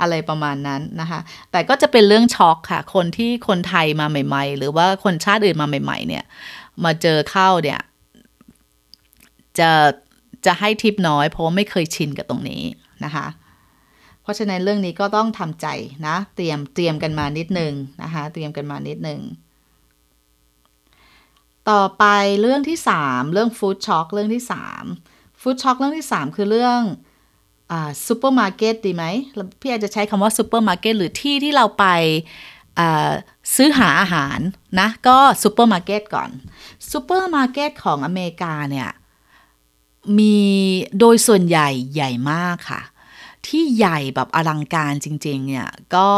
A: อะไรประมาณนั้นนะคะ แต่ก็จะเป็นเรื่องช็อกค่ะ คนที่คนไทยมาใหม่ ๆ หรือว่าคนชาติอื่นมาใหม่ ๆ เนี่ย มาเจอเข้าเนี่ย จะจะให้ทิปน้อยเพราะไม่เคยชินกับตรงนี้นะคะ เพราะฉะนั้นเรื่องนี้ก็ต้องทำใจนะ เตรียมเตรียมกันมานิดนึงนะคะ เตรียมกันมานิดนึงต่อไปเรื่องที่ 3 เรื่อง food shock เรื่องที่3 food shock เรื่องที่ 3 คือเรื่องซูเปอร์มาร์เก็ตดีไหมพี่อาจจะใช้คำว่าซูเปอร์มาร์เก็ตหรือที่ที่เราไป ซื้อหาอาหารนะก็ซูเปอร์มาร์เก็ตก่อนซูเปอร์มาร์เก็ตของอเมริกาเนี่ยมีโดยส่วนใหญ่ใหญ่มากค่ะ ที่ใหญ่แบบอลังการจริง ๆ เนี่ย ก็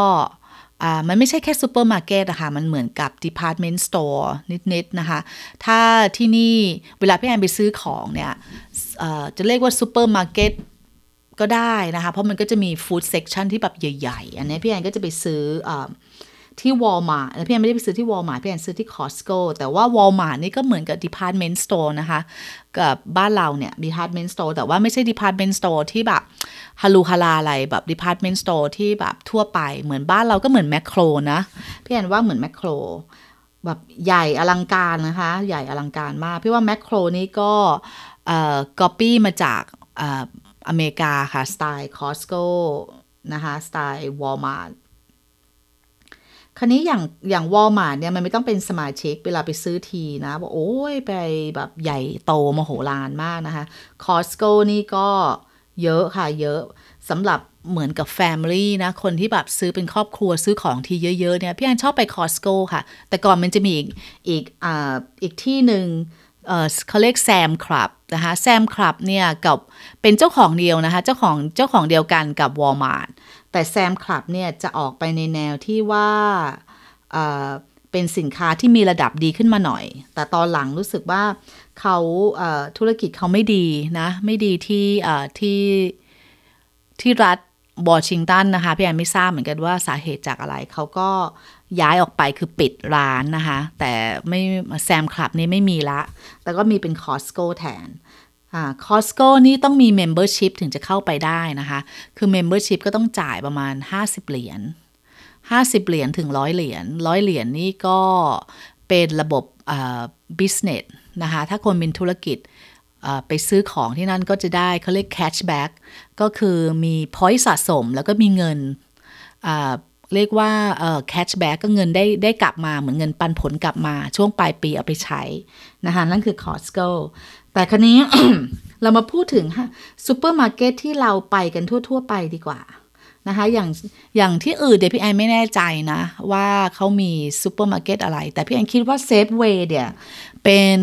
A: มันไม่ใช่แค่ซูเปอร์มาร์เก็ตนะคะ มันเหมือนกับ department store นิด ๆ นะคะ ถ้าที่นี่เวลาพี่แอนไปซื้อของเนี่ยจะเรียกว่าซูเปอร์มาร์เก็ตก็ได้นะคะ เพราะมันก็จะมี food section ที่แบบใหญ่ ๆ อันนี้พี่แอนก็จะไปซื้ออ ที่วอลมาร์ทพี่แอนไม่ได้ไปซื้อที่วอลมาร์ทพี่แอนซื้อที่คอสโก้แต่ว่าวอลมาร์ทนี่ก็เหมือนกับ department store นะคะ กับบ้านเราเนี่ย department store แต่ว่าไม่ใช่ department store ที่แบบหรูหราอะไรแบบ department store ที่แบบทั่วไปเหมือนบ้านเราก็เหมือนแมคโครนะ พี่แอนว่าเหมือนแมคโครแบบใหญ่อลังการนะคะ ใหญ่อลังการมาก พี่ว่าแมคโครนี่ก็เอ่อก๊อปปี้มาจากอเมริกาค่ะ สไตล์คอสโก้นะคะ สไตล์วอลมาร์ท คราวนี้อย่างอย่างวอลมาร์ทเนี่ยมันไม่ต้องเป็นสมาชิกเวลาไปซื้อทีนะบอกโอ้ยไปแบบใหญ่โตมโหฬารมากนะคะ Costco นี่ก็เยอะค่ะเยอะสำหรับเหมือนกับ family นะ คนที่แบบซื้อเป็นครอบครัวซื้อของทีเยอะ ๆ เนี่ย พี่แอนชอบไป Costco ค่ะ แต่ก่อนมันจะมีอีกอีกอ่าอีกที่หนึ่งเขาเรียก Sam's Club นะคะ Sam's Club เนี่ยกับเป็นเจ้าของเดียวนะคะ เจ้าของเจ้าของเดียวกันกับวอลมาร์ แต่ Sam's Club เนี่ยจะออกไปในแนวที่ว่าเเป็นสินค้าที่มีระดับดีขึ้นมาหน่อย แต่ตอนหลังรู้สึกว่าเขาธุรกิจเขาไม่ดีนะ ไม่ดีที่ที่ที่รัฐวอชิงตันนะคะพี่แอนไม่ทราบเหมือนกันว่าสาเหตุจากอะไร เขาก็ย้ายออกไปคือปิดร้านนะคะ แต่ไม่แซมคลับนี้ไม่มีละ แต่ก็มีเป็นคอสโกแทน คอสโก้นี่ต้องมี Membership ถึงจะเข้าไปได้นะคะ คือ Membership ก็ต้องจ่ายประมาณ 50 เหรียญ50 เหรียญถึง 100 เหรียญ100 เหรียญนี่ก็เป็นระบบ business นะคะ ถ้าคนเป็นธุรกิจไปซื้อของที่นั่นก็จะได้เขาเรียก cashback ก็คือมี point สะสมแล้วก็มีเงิน เรียกว่า cashback ก็เงินได้ได้กลับมาเหมือนเงินปันผลกลับมาช่วงปลายปีเอาไปใช้นะคะนั่นคือ Costco แต่คราวนี้เรามาพูดถึงซูเปอร์มาร์เก็ตที่เราไปกันทั่ว ๆ ไปดีกว่านะคะอย่างอย่างที่อื่นเดี๋ยวพี่แอนไม่แน่ใจนะ ว่าเขามีซูเปอร์มาร์เก็ตอะไร แต่พี่แอนคิดว่าเซฟเวย์เนี่ยเป็น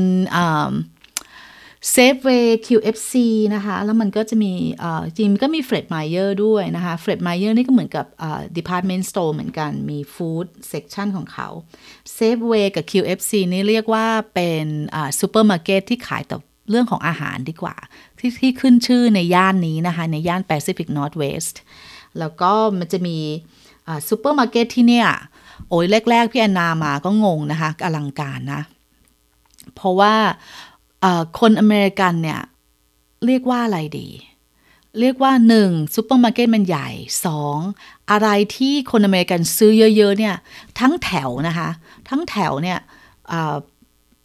A: เซฟเวย์ QFC นะคะ แล้วมันก็จะมีจริงก็มี Fred Meyer ด้วยนะคะ Fred Meyer นี่ก็เหมือนกับ Department Store เหมือนกันมี food section ของเขาSafeway กับ QFC นี่เรียกว่าเป็นซูเปอร์มาร์เก็ตที่ขายแต่เรื่องของอาหารดีกว่า ที่ที่ขึ้นชื่อในย่านนี้นะคะ ในย่าน Pacific Northwest แล้วก็มันจะมีซูเปอร์มาร์เก็ตที่เนี่ย โอ้ยแรก ๆ พี่แอนนามาก็งงนะคะอลังการนะ เพราะว่า คนอเมริกันเนี่ยเรียกว่าอะไรดี เรียกว่าหนึ่งซูเปอร์มาร์เก็ตมันใหญ่สองอะไรที่คนอเมริกันซื้อเยอะๆเนี่ยทั้งแถวนะคะทั้งแถวเนี่ย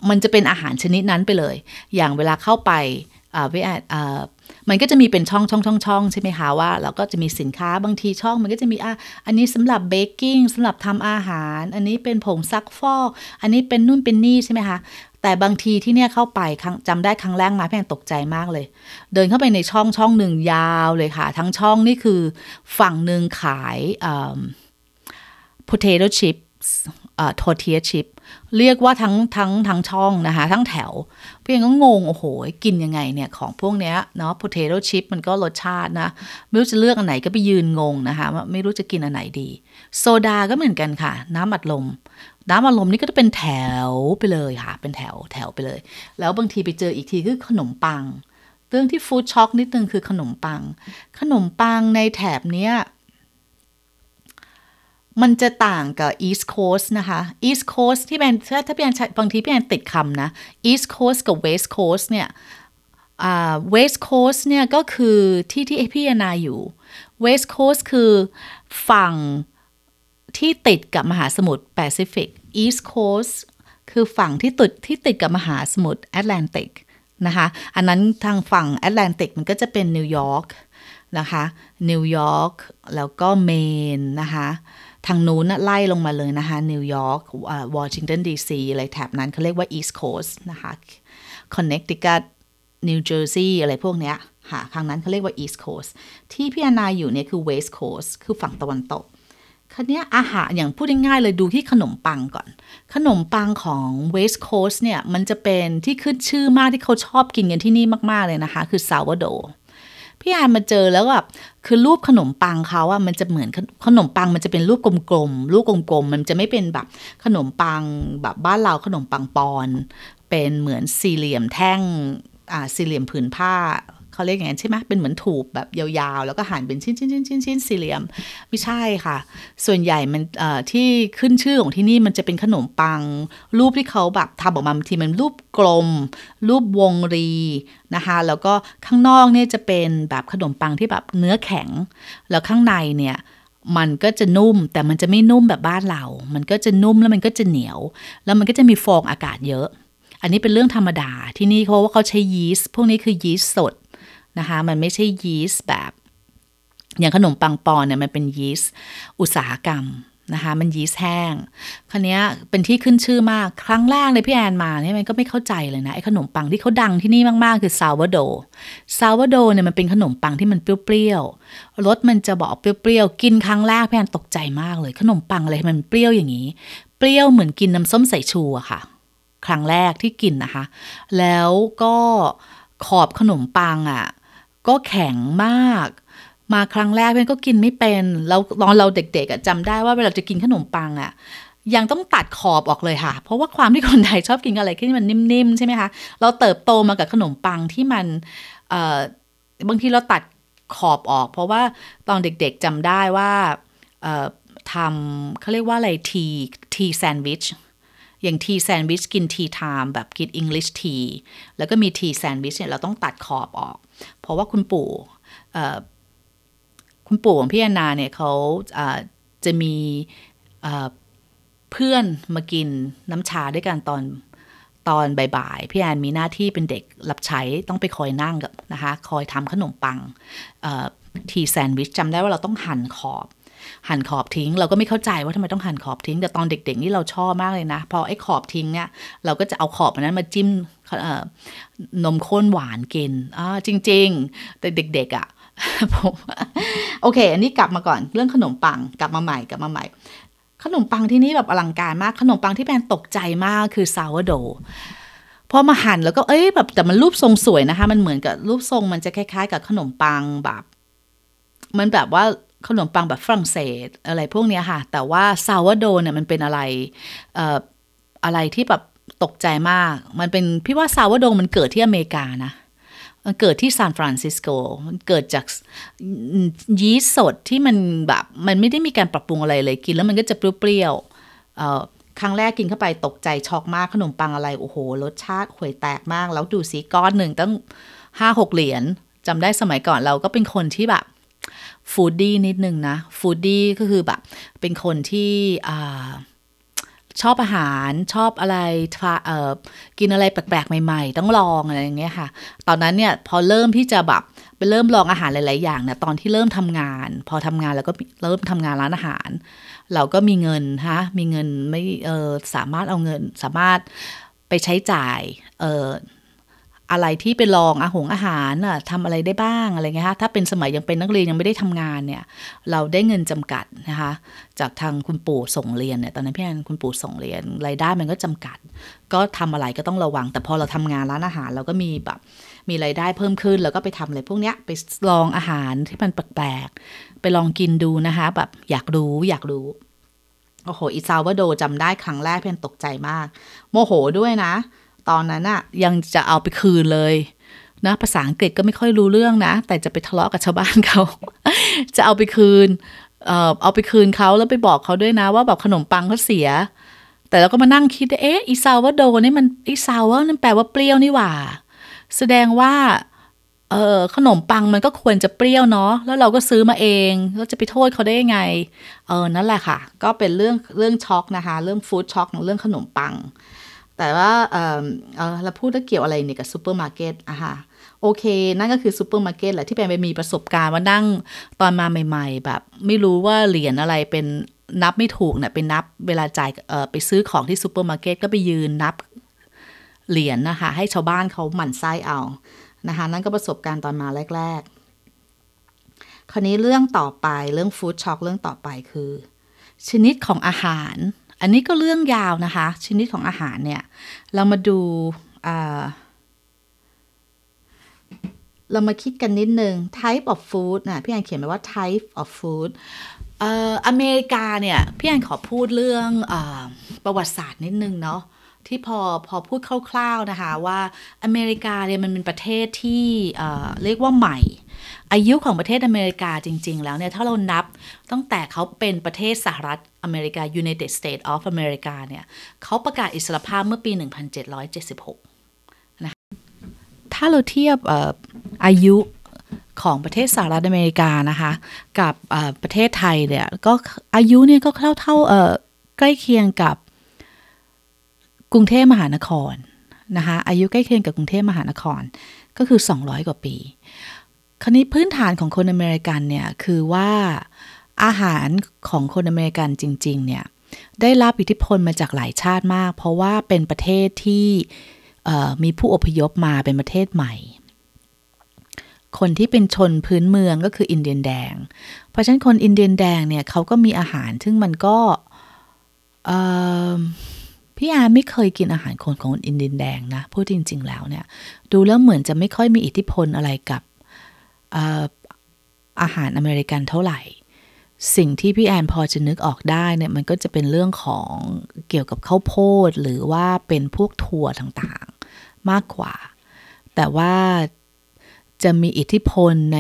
A: มันจะเป็นอาหารชนิดนั้นไปเลย อย่างเวลาเข้าไปวิแอดมันก็จะมีเป็นช่องช่องช่องช่องใช่ไหมคะว่าเราก็จะมีสินค้าบางทีช่องมันก็จะมีอะอันนี้สำหรับเบกกิ้งสำหรับทำอาหาร อันนี้เป็นผงซักฟอกอันนี้เป็นนู่นเป็นนี่ใช่ไหมคะ แต่บางทีที่เนี่ยเข้าไปจำได้ครั้งแรกมาพี่แอนตกใจมากเลย เดินเข้าไปในช่องช่องหนึ่งยาวเลยค่ะ ทั้งช่องนี่คือฝั่งหนึ่งขาย potato chips อ่า tortilla chip เรียกว่าทั้งทั้งทั้งช่องนะคะ ทั้งแถว เพี่ยงก็งง โอ้โห กินยังไงเนี่ย ของพวกเนี้ยเนาะ potato chip มันก็รสชาตินะ ไม่รู้จะเลือกอันไหนก็ไปยืนงงนะคะ ไม่รู้จะกินอันไหนดี โซดาก็เหมือนกันค่ะ น้ำอัดลม น้ำอัดลมนี่ก็จะเป็นแถวไปเลยค่ะ เป็นแถวแถวไปเลย แล้วบางทีไปเจออีกทีคือขนมปัง เรื่องที่ฟู้ดช็อกนิดนึงคือขนมปัง ขนมปังในแถบเนี้ยมันจะต่างกับ East Coast นะคะ East Coast ที่เป็นถ้าถ้าพี่แอนบางทีพี่แอนติดคำนะ East Coast กับ West Coast เนี่ย West Coast เนี่ยก็คือที่ที่พี่แอนนาอยู่ West Coast คือฝั่ง ที่ติดกับมหาสมุทรแปซิฟิก East Coast คือฝั่งที่ติดที่ติดกับมหาสมุทรแอตแลนติกนะคะ อันนั้นทางฝั่งแอตแลนติกมันก็จะเป็นนิวยอร์กนะคะ นิวยอร์กแล้วก็เมนนะคะ ทางนู้นไล่ลงมาเลยนะคะ นิวยอร์กวอชิงตันดีซีอะไรแถบนั้นเขาเรียกว่า East Coast นะคะคอนเนคติคัตนิวเจอร์ซีย์อะไรพวกเนี้ยค่ะทางนั้นเขาเรียกว่า East Coast ที่พี่อนาอยู่เนี่ยคือ West Coast คือฝั่งตะวันตก คันนี้อาหารอย่างพูดง่ายๆเลยดูที่ขนมปังก่อน ขนมปังของ West Coast เนี่ย มันจะเป็นที่ขึ้นชื่อมากที่เขาชอบกินกันที่นี่มากๆเลยนะคะ คือ sourdough พี่แอนมาเจอแล้วแบบคือรูปขนมปังเขาอะมันจะเหมือนขนมปังมันจะเป็นรูปกลมๆรูปกลมๆมันจะไม่เป็นแบบขนมปังแบบบ้านเราขนมปังปอน เป็นเหมือนสี่เหลี่ยมแท่งอ่าสี่เหลี่ยมผืนผ้า เขาเรียกอย่างนั้นใช่ไหมเป็นเหมือนถูกแบบยาวๆ แล้วก็หั่นเป็นชิ้นชิ้นชิ้นชิ้นชิ้นสี่เหลี่ยม ไม่ใช่ค่ะ ส่วนใหญ่มันที่ขึ้นชื่อของที่นี่มันจะเป็นขนมปัง รูปที่เขาแบบทำออกมาบางทีมันรูปกลม รูปวงรีนะคะแล้วก็ข้างนอกเนี่ยจะเป็นแบบขนมปังที่แบบเนื้อแข็ง แล้วข้างในเนี่ยมันก็จะนุ่มแต่มันจะไม่นุ่มแบบบ้านเรา มันก็จะนุ่มแล้วมันก็จะเหนียว แล้วมันก็จะมีฟองอากาศเยอะ อันนี้เป็นเรื่องธรรมดาที่นี่เพราะว่าเขาใช้ยีสต์พวกนี้คือยีสต์สด นะคะ มันไม่ใช่ยีสต์แบบ อย่างขนมปังปอนเนี่ยมันเป็นยีสต์อุตสาหกรรมนะคะมันยีสต์แห้งคันนี้เป็นที่ขึ้นชื่อมากครั้งแรกเลยพี่แอนมาเนี่ยมันก็ไม่เข้าใจเลยนะไอ้ขนมปังที่เขาดังที่นี่มากๆ คือซาวโดซาวโดเนี่ยมันเป็นขนมปังที่มันเปรี้ยวๆรสมันจะบอกเปรี้ยวๆกินครั้งแรกพี่แอนตกใจมากเลย ขนมปังอะไรมันเปรี้ยวอย่างนี้ เปรี้ยวเหมือนกินน้ำส้มสายชูอะค่ะ ครั้งแรกที่กินนะคะ แล้วก็ขอบขนมปังอะ ก็แข็งมาก มาครั้งแรกเพื่อนก็กินไม่เป็นแล้วตอนเราเด็กๆจำได้ว่าเวลาจะกินขนมปังอะยังต้องตัดขอบออกเลยค่ะ เพราะว่าความที่คนไทยชอบกินอะไรที่มันนิ่มๆใช่ไหมคะ เราเติบโตมากับขนมปังที่มันบางทีเราตัดขอบออก เพราะว่าตอนเด็กๆจำได้ว่าทำเขาเรียกว่าอะไร tea tea sandwich อย่าง tea sandwich กิน tea time แบบกินอังกฤษ tea แล้วก็มี tea sandwich เนี่ยเราต้องตัดขอบออก เพราะว่าคุณปู่คุณปู่ของพี่แอนนาเนี่ยเขาจะมีเพื่อนมากินน้ำชาด้วยกันตอนตอนบ่ายๆพี่แอนมีหน้าที่เป็นเด็กรับใช้ต้องไปคอยนั่งกับนะคะ คอยทำขนมปังทีแซนด์วิชจำได้ว่าเราต้องหั่นขอบ หั่นขอบทิ้ง เราก็ไม่เข้าใจว่าทำไมต้องหั่นขอบทิ้ง แต่ตอนเด็ก ๆ นี่เราชอบมากเลยนะ พอไอ้ขอบทิ้งเนี่ยเราก็จะเอาขอบนั้นมาจิ้มนมข้นหวานกินอ่าจริง ๆ แต่เด็ก ๆอะ่ะผมโอเค อันนี้กลับมาก่อนเรื่องขนมปังกลับมาใหม่กลับมาใหม่ ขนมปังที่นี่แบบอลังการมากขนมปังที่แปนตกใจมากคือซาวโดพอมาหั่นแล้วก็เอ้ยแบบแต่มันรูปทรงสวยนะคะ มันเหมือนกับรูปทรงมันจะคล้ายๆ กับขนมปังแบบ มันแบบว่า ขนมปังแบบฝรั่งเศสอะไรพวกนี้ค่ะ แต่ว่าซาวโดเนี่ยมันเป็นอะไรเอ่ออะไรที่แบบตกใจมาก มันเป็นพี่ว่าซาวโดมันเกิดที่อเมริกานะมันเกิดที่ซานฟรานซิสโก มันเกิดจากยีสต์สดที่มันแบบ มันไม่ได้มีการปรับปรุงอะไรเลยกินแล้วมันก็จะเปรี้ยวๆครั้งแรกกินเข้าไปตกใจช็อกมากขนมปังอะไร โอ้โห รสชาติห่วยแตกมาก แล้วดูสิก้อนหนึ่งตั้งห้าหกเหรียญจำได้สมัยก่อนเราก็เป็นคนที่แบบ foodie นิดนึงนะ foodie ก็คือแบบเป็นคนที่ชอบอาหารชอบอะไรเอ่อกินอะไรแปลกๆ ใหม่ ๆ ต้องลองอะไรอย่างเงี้ยค่ะ ตอนนั้นเนี่ยพอเริ่มที่จะแบบไปเริ่มลองอาหารหลาย ๆ อย่างเนี่ยตอนที่เริ่มทำงาน พอทำงานแล้วก็เริ่มทำงานร้านอาหาร เราก็มีเงินฮะมีเงินไม่เออสามารถเอาเงินสามารถไปใช้จ่ายเออ อะไรที่ไปลองอาหงอาหารน่ะทำอะไรได้บ้างอะไรเงี้ยคะถ้าเป็นสมัยยังเป็นนักเรียนยังไม่ได้ทำงานเนี่ยเราได้เงินจำกัดนะคะจากทางคุณปู่ส่งเรียนเนี่ยตอนนั้นพี่แอนคุณปู่ส่งเรียนรายได้มันก็จำกัด ก็ทำอะไรก็ต้องระวัง แต่พอเราทำงานร้านอาหารเราก็มีแบบมีรายได้เพิ่มขึ้นแล้วก็ไปทำอะไรพวกเนี้ยไปลองอาหารที่มันแปลกๆไปลองกินดูนะคะแบบอยากรู้อยากรู้โอ้โหอี sourdough จำได้ครั้งแรกเพื่อนตกใจมาก โมโหด้วยนะ ตอนนั้นอะยังจะเอาไปคืนเลยนะภาษาอังกฤษก็ไม่ค่อยรู้เรื่องนะ แต่จะไปทะเลาะกับชาวบ้านเขา จะเอาไปคืน เอ่อเอาไปคืนเขาแล้วไปบอกเขาด้วยนะ ว่าแบบขนมปังเขาเสีย แต่เราก็มานั่งคิดเอ๊ะอี sourdough นี่มันอี sour นั่นแปลว่าเปรี้ยวนี่หว่า แสดงว่าเออขนมปังมันก็ควรจะเปรี้ยวเนาะแล้วเราก็ซื้อมาเองแล้วจะไปโทษเขาได้ยังไง เออนั่นแหละค่ะ ก็เป็นเรื่องเรื่องช็อกนะคะ เรื่อง food shock เรื่องขนมปัง แต่ว่าเออเราพูดเกี่ยวอะไรเนี่ยกับซูเปอร์มาร์เก็ตอะค่ะโอเค นั่นก็คือซูเปอร์มาร์เก็ตแหละที่แปไปมีประสบการณ์ว่านั่งตอนมาใหม่ ๆ แบบ ไม่รู้ว่าเหรียญอะไรเป็นนับไม่ถูกเนี่ยเป็นนับเวลาจ่ายเออไปซื้อของที่ซูเปอร์มาร์เก็ตก็ไปยืนนับเหรียญนะคะ ให้ชาวบ้านเขาหมั่นไส้เอานะคะ นั่นก็ประสบการณ์ตอนมาแรก ๆ คราวนี้เรื่องต่อไปเรื่องฟู้ดช็อกเรื่องต่อไปคือ ชนิดของอาหาร อันนี้ก็เรื่องยาวนะคะ ชนิดของอาหารเนี่ย เรามาดูเรามาคิดกันนิดนึง type of food นะพี่แอนเขียนไว้ว่า type of food เอ่ออเมริกาเนี่ย พี่แอนขอพูดเรื่องอประวัติศาสตร์นิดนึงเนาะที่พอพอพูดคร่าวๆนะคะว่าอเมริกาเนี่ยมันเป็นประเทศที่เรียกว่าใหม่ อายุของประเทศอเมริกาจริง ๆ แล้วเนี่ย ถ้าเรานับตั้งแต่เขาเป็นประเทศสหรัฐอเมริกา United States of America เนี่ยเขาประกาศอิสรภาพเมื่อปี 1776 นะถ้าเราเทียบอายุของประเทศสหรัฐอเมริกานะคะ กับประเทศไทยเนี่ยก็อายุเนี่ยก็เท่าเท่าใกล้เคียงกับกรุงเทพมหานครนะคะอายุใกล้เคียงกับกรุงเทพมหานครก็คือ 200 กว่าปี คราวนี้พื้นฐานของคนอเมริกันเนี่ยคือว่าอาหารของคนอเมริกันจริง ๆ เนี่ยได้รับอิทธิพลมาจากหลายชาติมาก เพราะว่าเป็นประเทศที่มีผู้อพยพมาเป็นประเทศใหม่ คนที่เป็นชนพื้นเมืองก็คืออินเดียนแดง เพราะฉะนั้นคนอินเดียนแดงเนี่ยเขาก็มีอาหารซึ่งมันก็พี่อาไม่เคยกินอาหารคนของอินเดียนแดงนะพูดจริง ๆ แล้วเนี่ยดูแล้วเหมือนจะไม่ค่อยมีอิทธิพลอะไรกับ อาหารอเมริกันเท่าไหร่ สิ่งที่พี่แอนพอจะนึกออกได้เนี่ยมันก็จะเป็นเรื่องของเกี่ยวกับข้าวโพดหรือว่าเป็นพวกถั่วต่างๆมากกว่า แต่ว่าจะมีอิทธิพลใน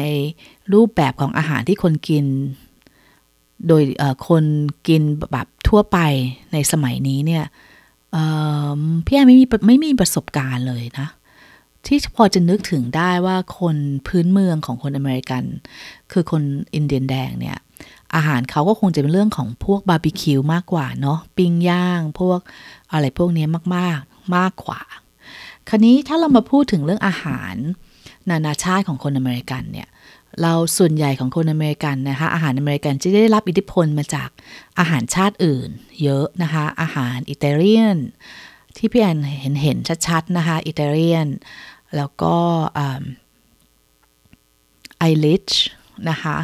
A: รูปแบบของอาหารที่คนกิน โดยคนกินแบบทั่วไปในสมัยนี้เนี่ยพี่แอนไม่มีไม่มีประสบการณ์เลยนะ ที่พอจะนึกถึงได้ว่าคนพื้นเมืองของคนอเมริกัน คือคนอินเดียนแดงเนี่ย อาหารเขาก็คงจะเป็นเรื่องของพวกบาร์บีคิวมากกว่าเนาะปิ้งย่าง พวกอะไรพวกนี้มากๆมากกว่า คราวนี้ถ้าเรามาพูดถึงเรื่องอาหาร นานาชาติของคนอเมริกันเนี่ยเราส่วนใหญ่ของคนอเมริกันนะคะ อาหารอเมริกันจะได้รับอิทธิพลมาจากอาหารชาติอื่น เยอะนะคะ อาหารอิตาเลียน ที่พี่แอนเห็นเห็นชัดๆนะคะอิตาเลียน แล้วก็ไอริชนะคะ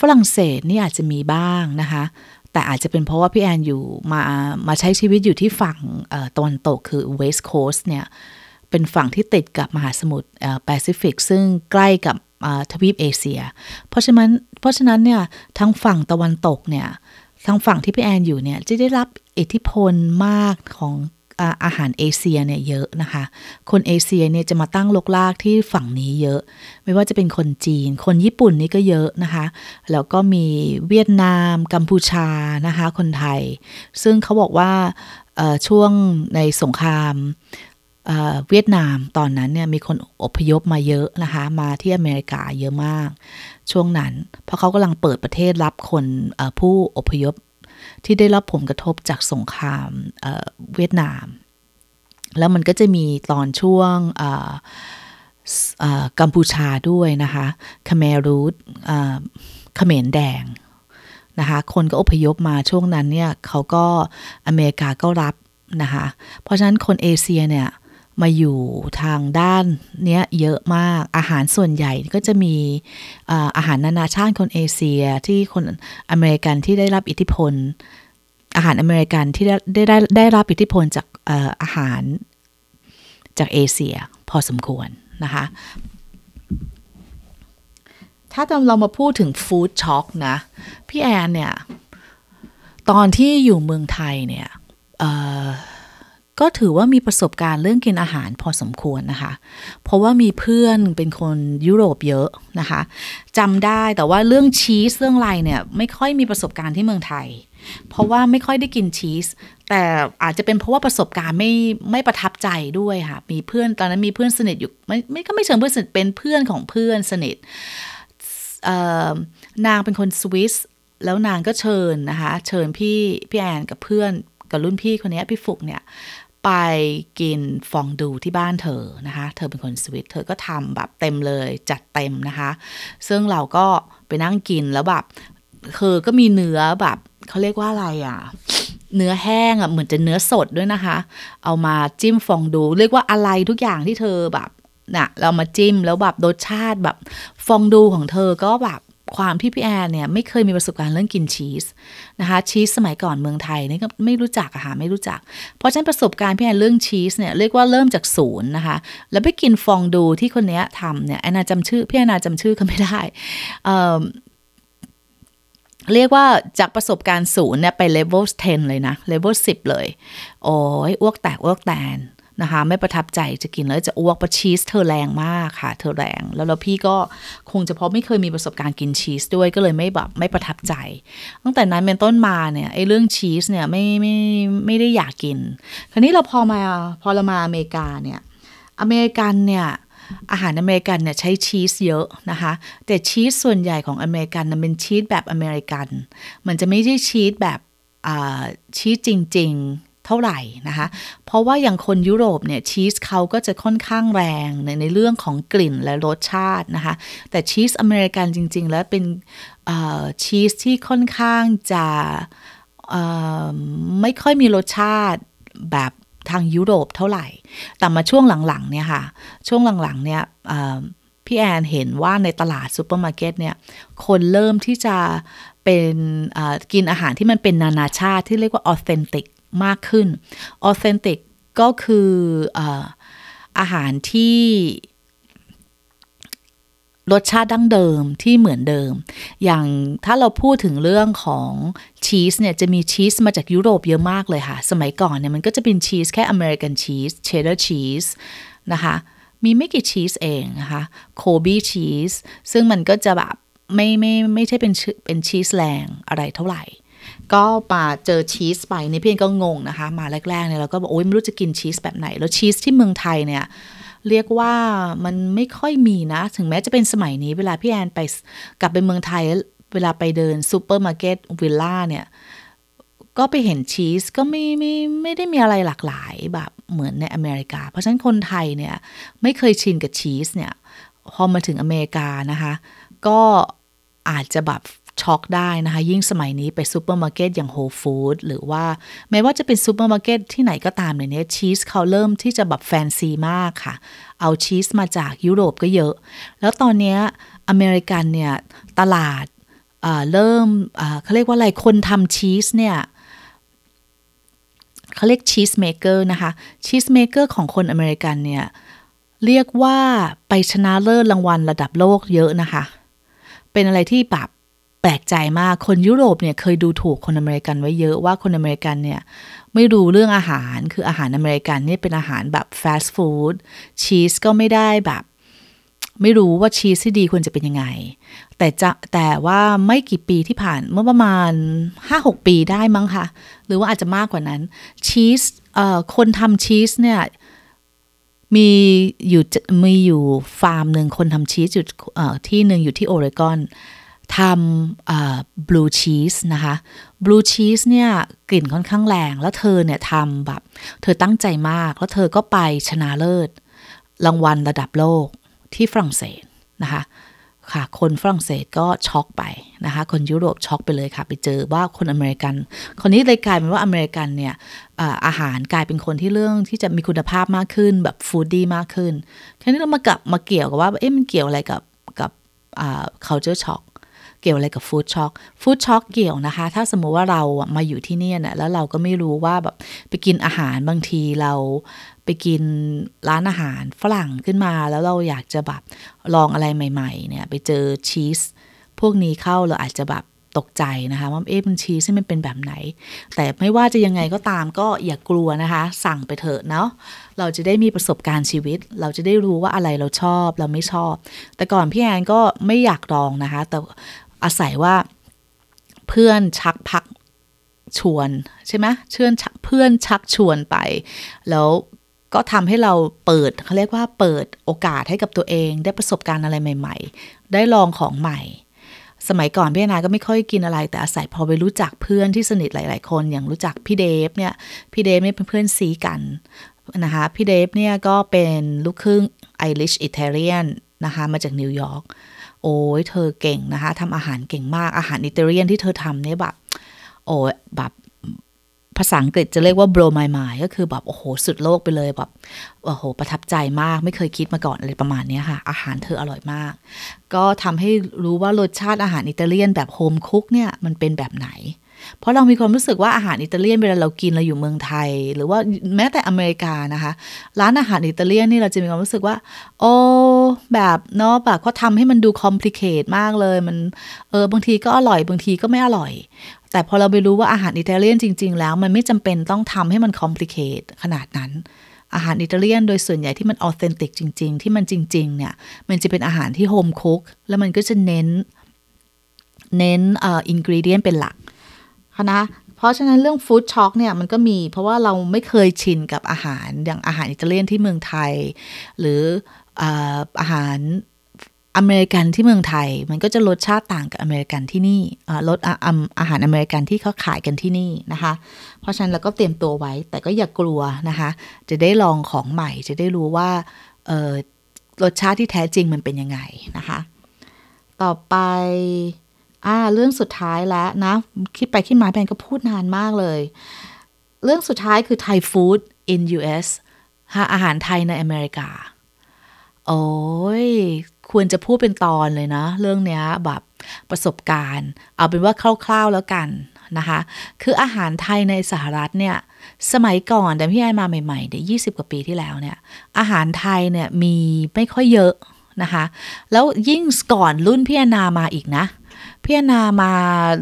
A: ฝรั่งเศสนี่อาจจะมีบ้างนะคะแต่อาจจะเป็นเพราะว่าพี่แอนอยู่มามาใช้ชีวิตอยู่ที่ฝั่งตะวันตกคือ West Coast เนี่ย เป็นฝั่งที่ติดกับมหาสมุทรแปซิฟิกซึ่งใกล้กับทวีปเอเชีย เพราะฉะนั้นเพราะฉะนั้นเนี่ยทั้งฝั่งตะวันตกเนี่ยทั้งฝั่งที่พี่แอนอยู่เนี่ยจะได้รับอิทธิพลมากของ อาหารเอเชียเนี่ยเยอะนะคะ คนเอเชียเนี่ยจะมาตั้งรกรากที่ฝั่งนี้เยอะ ไม่ว่าจะเป็นคนจีน คนญี่ปุ่นนี่ก็เยอะนะคะ แล้วก็มีเวียดนาม กัมพูชานะคะ คนไทย ซึ่งเขาบอกว่าช่วงในสงครามเวียดนามตอนนั้นเนี่ยมีคนอพยพมาเยอะนะคะ มาที่อเมริกาเยอะมาก ช่วงนั้น เพราะเขากำลังเปิดประเทศรับคนผู้อพยพ ที่ได้รับผลกระทบจากสงครามเเวียดนาม แล้วมันก็จะมีตอนช่วงกัมพูชาด้วยนะคะคาเมรูดเขมรแดงนะคะคนก็อพยพมาช่วงนั้นเนี่ยเขาก็อเมริกาก็รับนะคะเพราะฉะนั้นคนเอเชียเนี่ย มาอยู่ทางด้านเนี้ยเยอะมากอาหารส่วนใหญ่ก็จะมีอาหารนานาชาติคนเอเชียที่คนอเมริกันที่ได้รับอิทธิพล อาหารอเมริกันที่ได้ได้ได้รับอิทธิพลจากอาหารจากเอเชียพอสมควรนะคะถ้าเรามาพูดถึงฟู้ดช็อกนะ พี่แอนเนี่ย ตอนที่อยู่เมืองไทยเนี่ย ก็ถือว่ามีประสบการณ์เรื่องกินอาหารพอสมควรนะคะ เพราะว่ามีเพื่อนเป็นคนยุโรปเยอะนะคะจำได้แต่ว่าเรื่องชีสเรื่องไรเนี่ยไม่ค่อยมีประสบการณ์ที่เมืองไทย เพราะว่าไม่ค่อยได้กินชีส แต่อาจจะเป็นเพราะว่าประสบการณ์ไม่ไม่ประทับใจด้วยค่ะ มีเพื่อนตอนนั้นมีเพื่อนสนิทอยู่ไม่ไม่ก็ไม่เชิงเพื่อนสนิทเป็นเพื่อนของเพื่อนสนิทนางเป็นคนสวิสแล้วนางก็เชิญนะคะ เชิญพี่พี่แอนกับเพื่อนกับรุ่นพี่คนนี้พี่ฟุกเนี่ย ไปกินฟองดูที่บ้านเธอนะคะ เธอเป็นคนสวิต เธอก็ทำแบบเต็มเลยจัดเต็มนะคะ ซึ่งเราก็ไปนั่งกินแล้วแบบคือก็มีเนื้อแบบเขาเรียกว่าอะไรอะ เนื้อแห้งอะเหมือนจะเนื้อสดด้วยนะคะ เอามาจิ้มฟองดู เรียกว่าอะไรทุกอย่างที่เธอแบบน่ะเรามาจิ้มแล้วแบบรสชาติแบบฟองดูของเธอก็แบบ ความที่พี่แอนเนี่ยไม่เคยมีประสบการณ์เรื่องกินชีสนะคะชีสสมัยก่อนเมืองไทยนี่ก็ไม่รู้จักอะค่ะไม่รู้จัก เพราะฉะนั้นประสบการณ์พี่แอนเรื่องชีสเนี่ยเรียกว่าเริ่มจากศูนย์นะคะแล้วไปกินฟองดูที่คนเนี้ยทำเนี่ยแอนนาจำชื่อพี่แอนนาจำชื่อเขาไม่ได้เรียกว่าจากประสบการณ์ศูนย์เนี่ยไปเลเวล10 เลยนะเลเวล10 เลย โอ้ยอ้วกแตกอ้วกแตน นะคะ ไม่ประทับใจจะกินแล้วจะอ้วกเพราะชีสเธอแรงมากค่ะ เธอแรงแล้วแล้วพี่ก็คงจะเพราะไม่เคยมีประสบการณ์กินชีสด้วยก็เลยไม่แบบไม่ประทับใจ ตั้งแต่นั้นเป็นต้นมาเนี่ยไอ้เรื่องชีสเนี่ยไม่ไม่ไม่ได้อยากกิน คราวนี้เราพอมาพอเรามาอเมริกาเนี่ยอเมริกันเนี่ยอาหารอเมริกันเนี่ยใช้ชีสเยอะนะคะ แต่ชีสส่วนใหญ่ของอเมริกันมันเป็นชีสแบบอเมริกัน มันจะไม่ใช่ชีสแบบชีสจริง ๆ เท่าไหร่นะคะ เพราะว่าอย่างคนยุโรปเนี่ยชีสเขาก็จะค่อนข้างแรงในในเรื่องของกลิ่นและรสชาตินะคะ แต่ชีสอเมริกันจริง ๆ แล้วเป็นชีสที่ค่อนข้างจะไม่ค่อยมีรสชาติแบบทางยุโรปเท่าไหร่ แต่มาช่วงหลังๆเนี่ยค่ะ ช่วงหลังๆเนี่ยพี่แอนเห็นว่าในตลาดซูเปอร์มาร์เก็ตเนี่ย คนเริ่มที่จะเป็นกินอาหารที่มันเป็นนานาชาติที่เรียกว่า authentic มากขึ้น authentic ก็คืออาหารที่รสชาติดั้งเดิมที่เหมือนเดิม อย่างถ้าเราพูดถึงเรื่องของชีสเนี่ยจะมีชีสมาจากยุโรปเยอะมากเลยค่ะ สมัยก่อนเนี่ยมันก็จะเป็นชีสแค่ American cheese cheddar cheese นะคะมีไม่กี่ชีสเองนะคะ Colby cheese ซึ่งมันก็จะแบบไม่ไม่ไม่ใช่เป็นเป็นชีสแรงอะไรเท่าไหร่ ก็มาเจอชีสไปนี่พี่แอนก็งงนะคะ มาแรกๆเนี่ยเราก็บอกโอ้ยไม่รู้จะกินชีสแบบไหน แล้วชีสที่เมืองไทยเนี่ยเรียกว่ามันไม่ค่อยมีนะ ถึงแม้จะเป็นสมัยนี้เวลาพี่แอนไปกลับไปเมืองไทย เวลาไปเดินซูเปอร์มาร์เก็ตวิลล่าเนี่ย ก็ไปเห็นชีสก็ไม่ไม่ไม่ได้มีอะไรหลากหลายแบบเหมือนในอเมริกา เพราะฉะนั้นคนไทยเนี่ยไม่เคยชินกับชีสเนี่ย พอมาถึงอเมริกานะคะ ก็อาจจะแบบ ช็อกได้นะคะ ยิ่งสมัยนี้ไปซูเปอร์มาร์เก็ตอย่าง Whole Foods หรือว่าแม้ว่าจะเป็นซูเปอร์มาร์เก็ตที่ไหนก็ตามเนี่ยชีสเขาเริ่มที่จะแบบแฟนซีมากค่ะ เอาชีสมาจากยุโรปก็เยอะ แล้วตอนนี้อเมริกันเนี่ย ตลาดเริ่มเขาเรียกว่าอะไรคนทำชีสเนี่ยเขาเรียก cheese maker นะคะ cheese maker ของคนอเมริกันเนี่ยเรียกว่าไปชนะเลิศรางวัลระดับโลกเยอะนะคะ เป็นอะไรที่แบบ แปลกใจมากคนยุโรปเนี่ยเคยดูถูกคนอเมริกันไว้เยอะว่าคนอเมริกันเนี่ยไม่รู้เรื่องอาหารคืออาหารอเมริกันนี่เป็นอาหารแบบฟาสต์ฟู้ดชีสก็ไม่ได้แบบ ไม่รู้ว่าชีสที่ดีควรจะเป็นยังไง แต่จะแต่ว่าไม่กี่ปีที่ผ่านเมื่อประมาณ 5-6 ปีได้มั้งคะหรือว่าอาจจะมากกว่านั้นชีสคนทำชีสเนี่ยมีอยู่มีอยู่ฟาร์มหนึ่งคนทำชีสอยู่ที่หนึ่งอยู่ที่โอเรกอน ทำ blue cheese นะคะ blue cheese เนี่ยกลิ่นค่อนข้างแรง แล้วเธอเนี่ยทำแบบ เธอตั้งใจมาก แล้วเธอก็ไปชนะเลิศ รางวัลระดับโลกที่ฝรั่งเศสนะคะค่ะคนฝรั่งเศสก็ช็อกไปนะคะ คนยุโรปช็อกไปเลยค่ะ ไปเจอว่าคนอเมริกัน คนนี้เลยกลายเป็นว่าอเมริกันเนี่ยอาหารกลายเป็นคนที่เริ่มที่จะมีคุณภาพมากขึ้นแบบ foodie มากขึ้นทีนี้เรามากลับมาเกี่ยวกับว่าเอ๊ะมันเกี่ยวอะไรกับกับ culture shock เกี่ยวอะไรกับฟู้ดช็อกฟู้ดช็อกเกี่ยวนะคะ ถ้าสมมุติว่าเรามาอยู่ที่นี่เนี่ยแล้วเราก็ไม่รู้ว่าแบบไปกินอาหารบางทีเราไปกินร้านอาหารฝรั่งขึ้นมาแล้วเราอยากจะแบบลองอะไรใหม่ ๆ เนี่ยไปเจอชีสพวกนี้เข้าเราอาจจะแบบตกใจนะคะว่าเอ๊ะมันชีสมันเป็นแบบไหน แต่ไม่ว่าจะยังไงก็ตามก็อย่ากกลัวนะคะ สั่งไปเถอะเนาะเราจะได้มีประสบการณ์ชีวิต เราจะได้รู้ว่าอะไรเราชอบเราไม่ชอบ แต่ก่อนพี่แอนก็ไม่อยากลองนะคะ แต่ อาศัยว่าเพื่อนชักพักชวนใช่ไหมเชื่อนเพื่อนชักชวนไป แล้วก็ทำให้เราเปิดเขาเรียกว่าเปิดโอกาสให้กับตัวเอง ได้ประสบการณ์อะไรใหม่ ๆ ได้ลองของใหม่ สมัยก่อนพี่นาก็ไม่ค่อยกินอะไร แต่อาศัยพอไปรู้จักเพื่อนที่สนิทหลาย ๆ คนอย่างรู้จักพี่เดฟเนี่ยพี่เดฟเนี่ยเป็นเพื่อนซี้กันนะคะพี่เดฟเนี่ยก็เป็นลูกครึ่งไอริชอิตาเลียนนะคะมาจากนิวยอร์ก โอ้ยเธอเก่งนะคะทำอาหารเก่งมากอาหารอิตาเลียนที่เธอทำเนี่ยแบบโอ้ยแบบภาษาอังกฤษจะเรียกว่า blow my mind ก็คือแบบโอ้โหสุดโลกไปเลยแบบโอ้โหประทับใจมากไม่เคยคิดมาก่อนอะไรประมาณนี้ค่ะ อาหารเธออร่อยมาก ก็ทำให้รู้ว่ารสชาติอาหารอิตาเลียนแบบ home cook เนี่ยมันเป็นแบบไหน เพราะเรามีความรู้สึกว่าอาหารอิตาเลียนเวลาเรากินเราอยู่เมืองไทย หรือว่าแม้แต่อเมริกานะคะ ร้านอาหารอิตาเลียนนี่เราจะมีความรู้สึกว่า โอ้แบบเนาะแบบเขาทำให้มันดู complicate มากเลยมันเออบางทีก็อร่อยบางทีก็ไม่อร่อย แต่พอเราไปรู้ว่าอาหารอิตาเลียนจริง ๆ แล้ว มันไม่จำเป็นต้องทำให้มัน complicate ขนาดนั้นอาหารอิตาเลียนโดยส่วนใหญ่ที่มัน authentic จริง ๆ ที่มันจริง ๆ เนี่ย มันจะเป็นอาหารที่ home cookแล้วมันก็จะเน้น เน้นอ่อ ingredient เป็นหลัก นะเพราะฉะนั้นเรื่อง food shock เนี่ยมันก็มี เพราะว่าเราไม่เคยชินกับอาหารอย่างอาหารอิตาเลียนที่เมืองไทย หรืออาหารอเมริกันที่เมืองไทย มันก็จะรสชาติต่างกับอเมริกันที่นี่รสอาอาหารอเมริกันที่เขาขายกันที่นี่นะคะ เพราะฉะนั้นเราก็เตรียมตัวไว้ แต่ก็อย่ากกลัวนะคะ จะได้ลองของใหม่ จะได้รู้ว่ารสชาติที่แท้จริงมันเป็นยังไงนะคะ ต่อไป อ่า เรื่องสุดท้ายแล้วนะ คิดไปคิดมาแพนก็พูดนานมากเลย เรื่องสุดท้ายคือไทยฟู้ด in US อาหารไทยในอเมริกา โอ้ย ควรจะพูดเป็นตอนเลยนะ เรื่องเนี้ยแบบประสบการณ์ เอาเป็นว่าคร่าวๆแล้วกันนะคะ คืออาหารไทยในสหรัฐเนี่ย สมัยก่อนแต่พี่ไอมาใหม่ๆเดี๋ยวยีกว่าปีที่แล้วเนี่ย อาหารไทยเนี่ยมีไม่ค่อยเยอะนะคะ แล้วยิ่งก่อนรุ่นพี่อนามาอีกนะ พี่นามา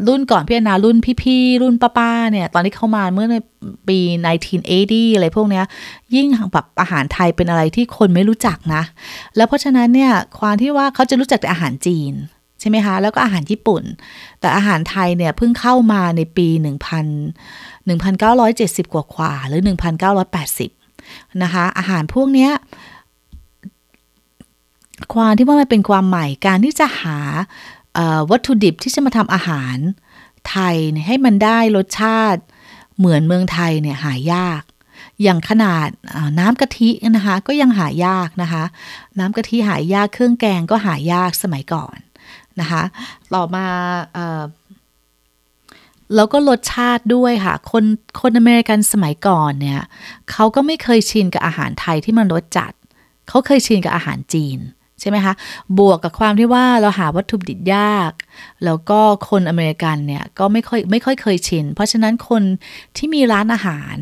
A: รุ่นก่อนพี่นารุ่นพี่ๆรุ่นป้าๆเนี่ย ตอนที่เข้ามาเมื่อในปี 1980 อะไรพวกเนี้ย ยิ่งแบบอาหารไทยเป็นอะไรที่คนไม่รู้จักนะ แล้วเพราะฉะนั้นเนี่ยความที่ว่าเขาจะรู้จักแต่อาหารจีนใช่ไหมคะ แล้วก็อาหารญี่ปุ่น แต่อาหารไทยเนี่ยเพิ่งเข้ามาในปี 1,000 1970 กว่ากว่าหรือ 1980 นะคะ อาหารพวกเนี้ยความที่ว่ามันเป็นความใหม่การที่จะหา วัตถุดิบที่จะมาทำอาหารไทยให้มันได้รสชาติเหมือนเมืองไทยเนี่ยหายาก อย่างขนาดน้ำกะทินะคะก็ยังหายากนะคะ น้ำกะทิหายากเครื่องแกงก็หายากสมัยก่อนนะคะต่อมาแล้วก็รสชาติด้วยค่ะ คนคนอเมริกันสมัยก่อนเนี่ยเขาก็ไม่เคยชินกับอาหารไทยที่มันรสจัด เขาเคยชินกับอาหารจีน ใช่ไหมคะ บวกกับความที่ว่าเราหาวัตถุดิบยาก แล้วก็คนอเมริกันเนี่ยก็ไม่ค่อยไม่ค่อยเคยชิน เพราะฉะนั้นคนที่มีร้านอาหาร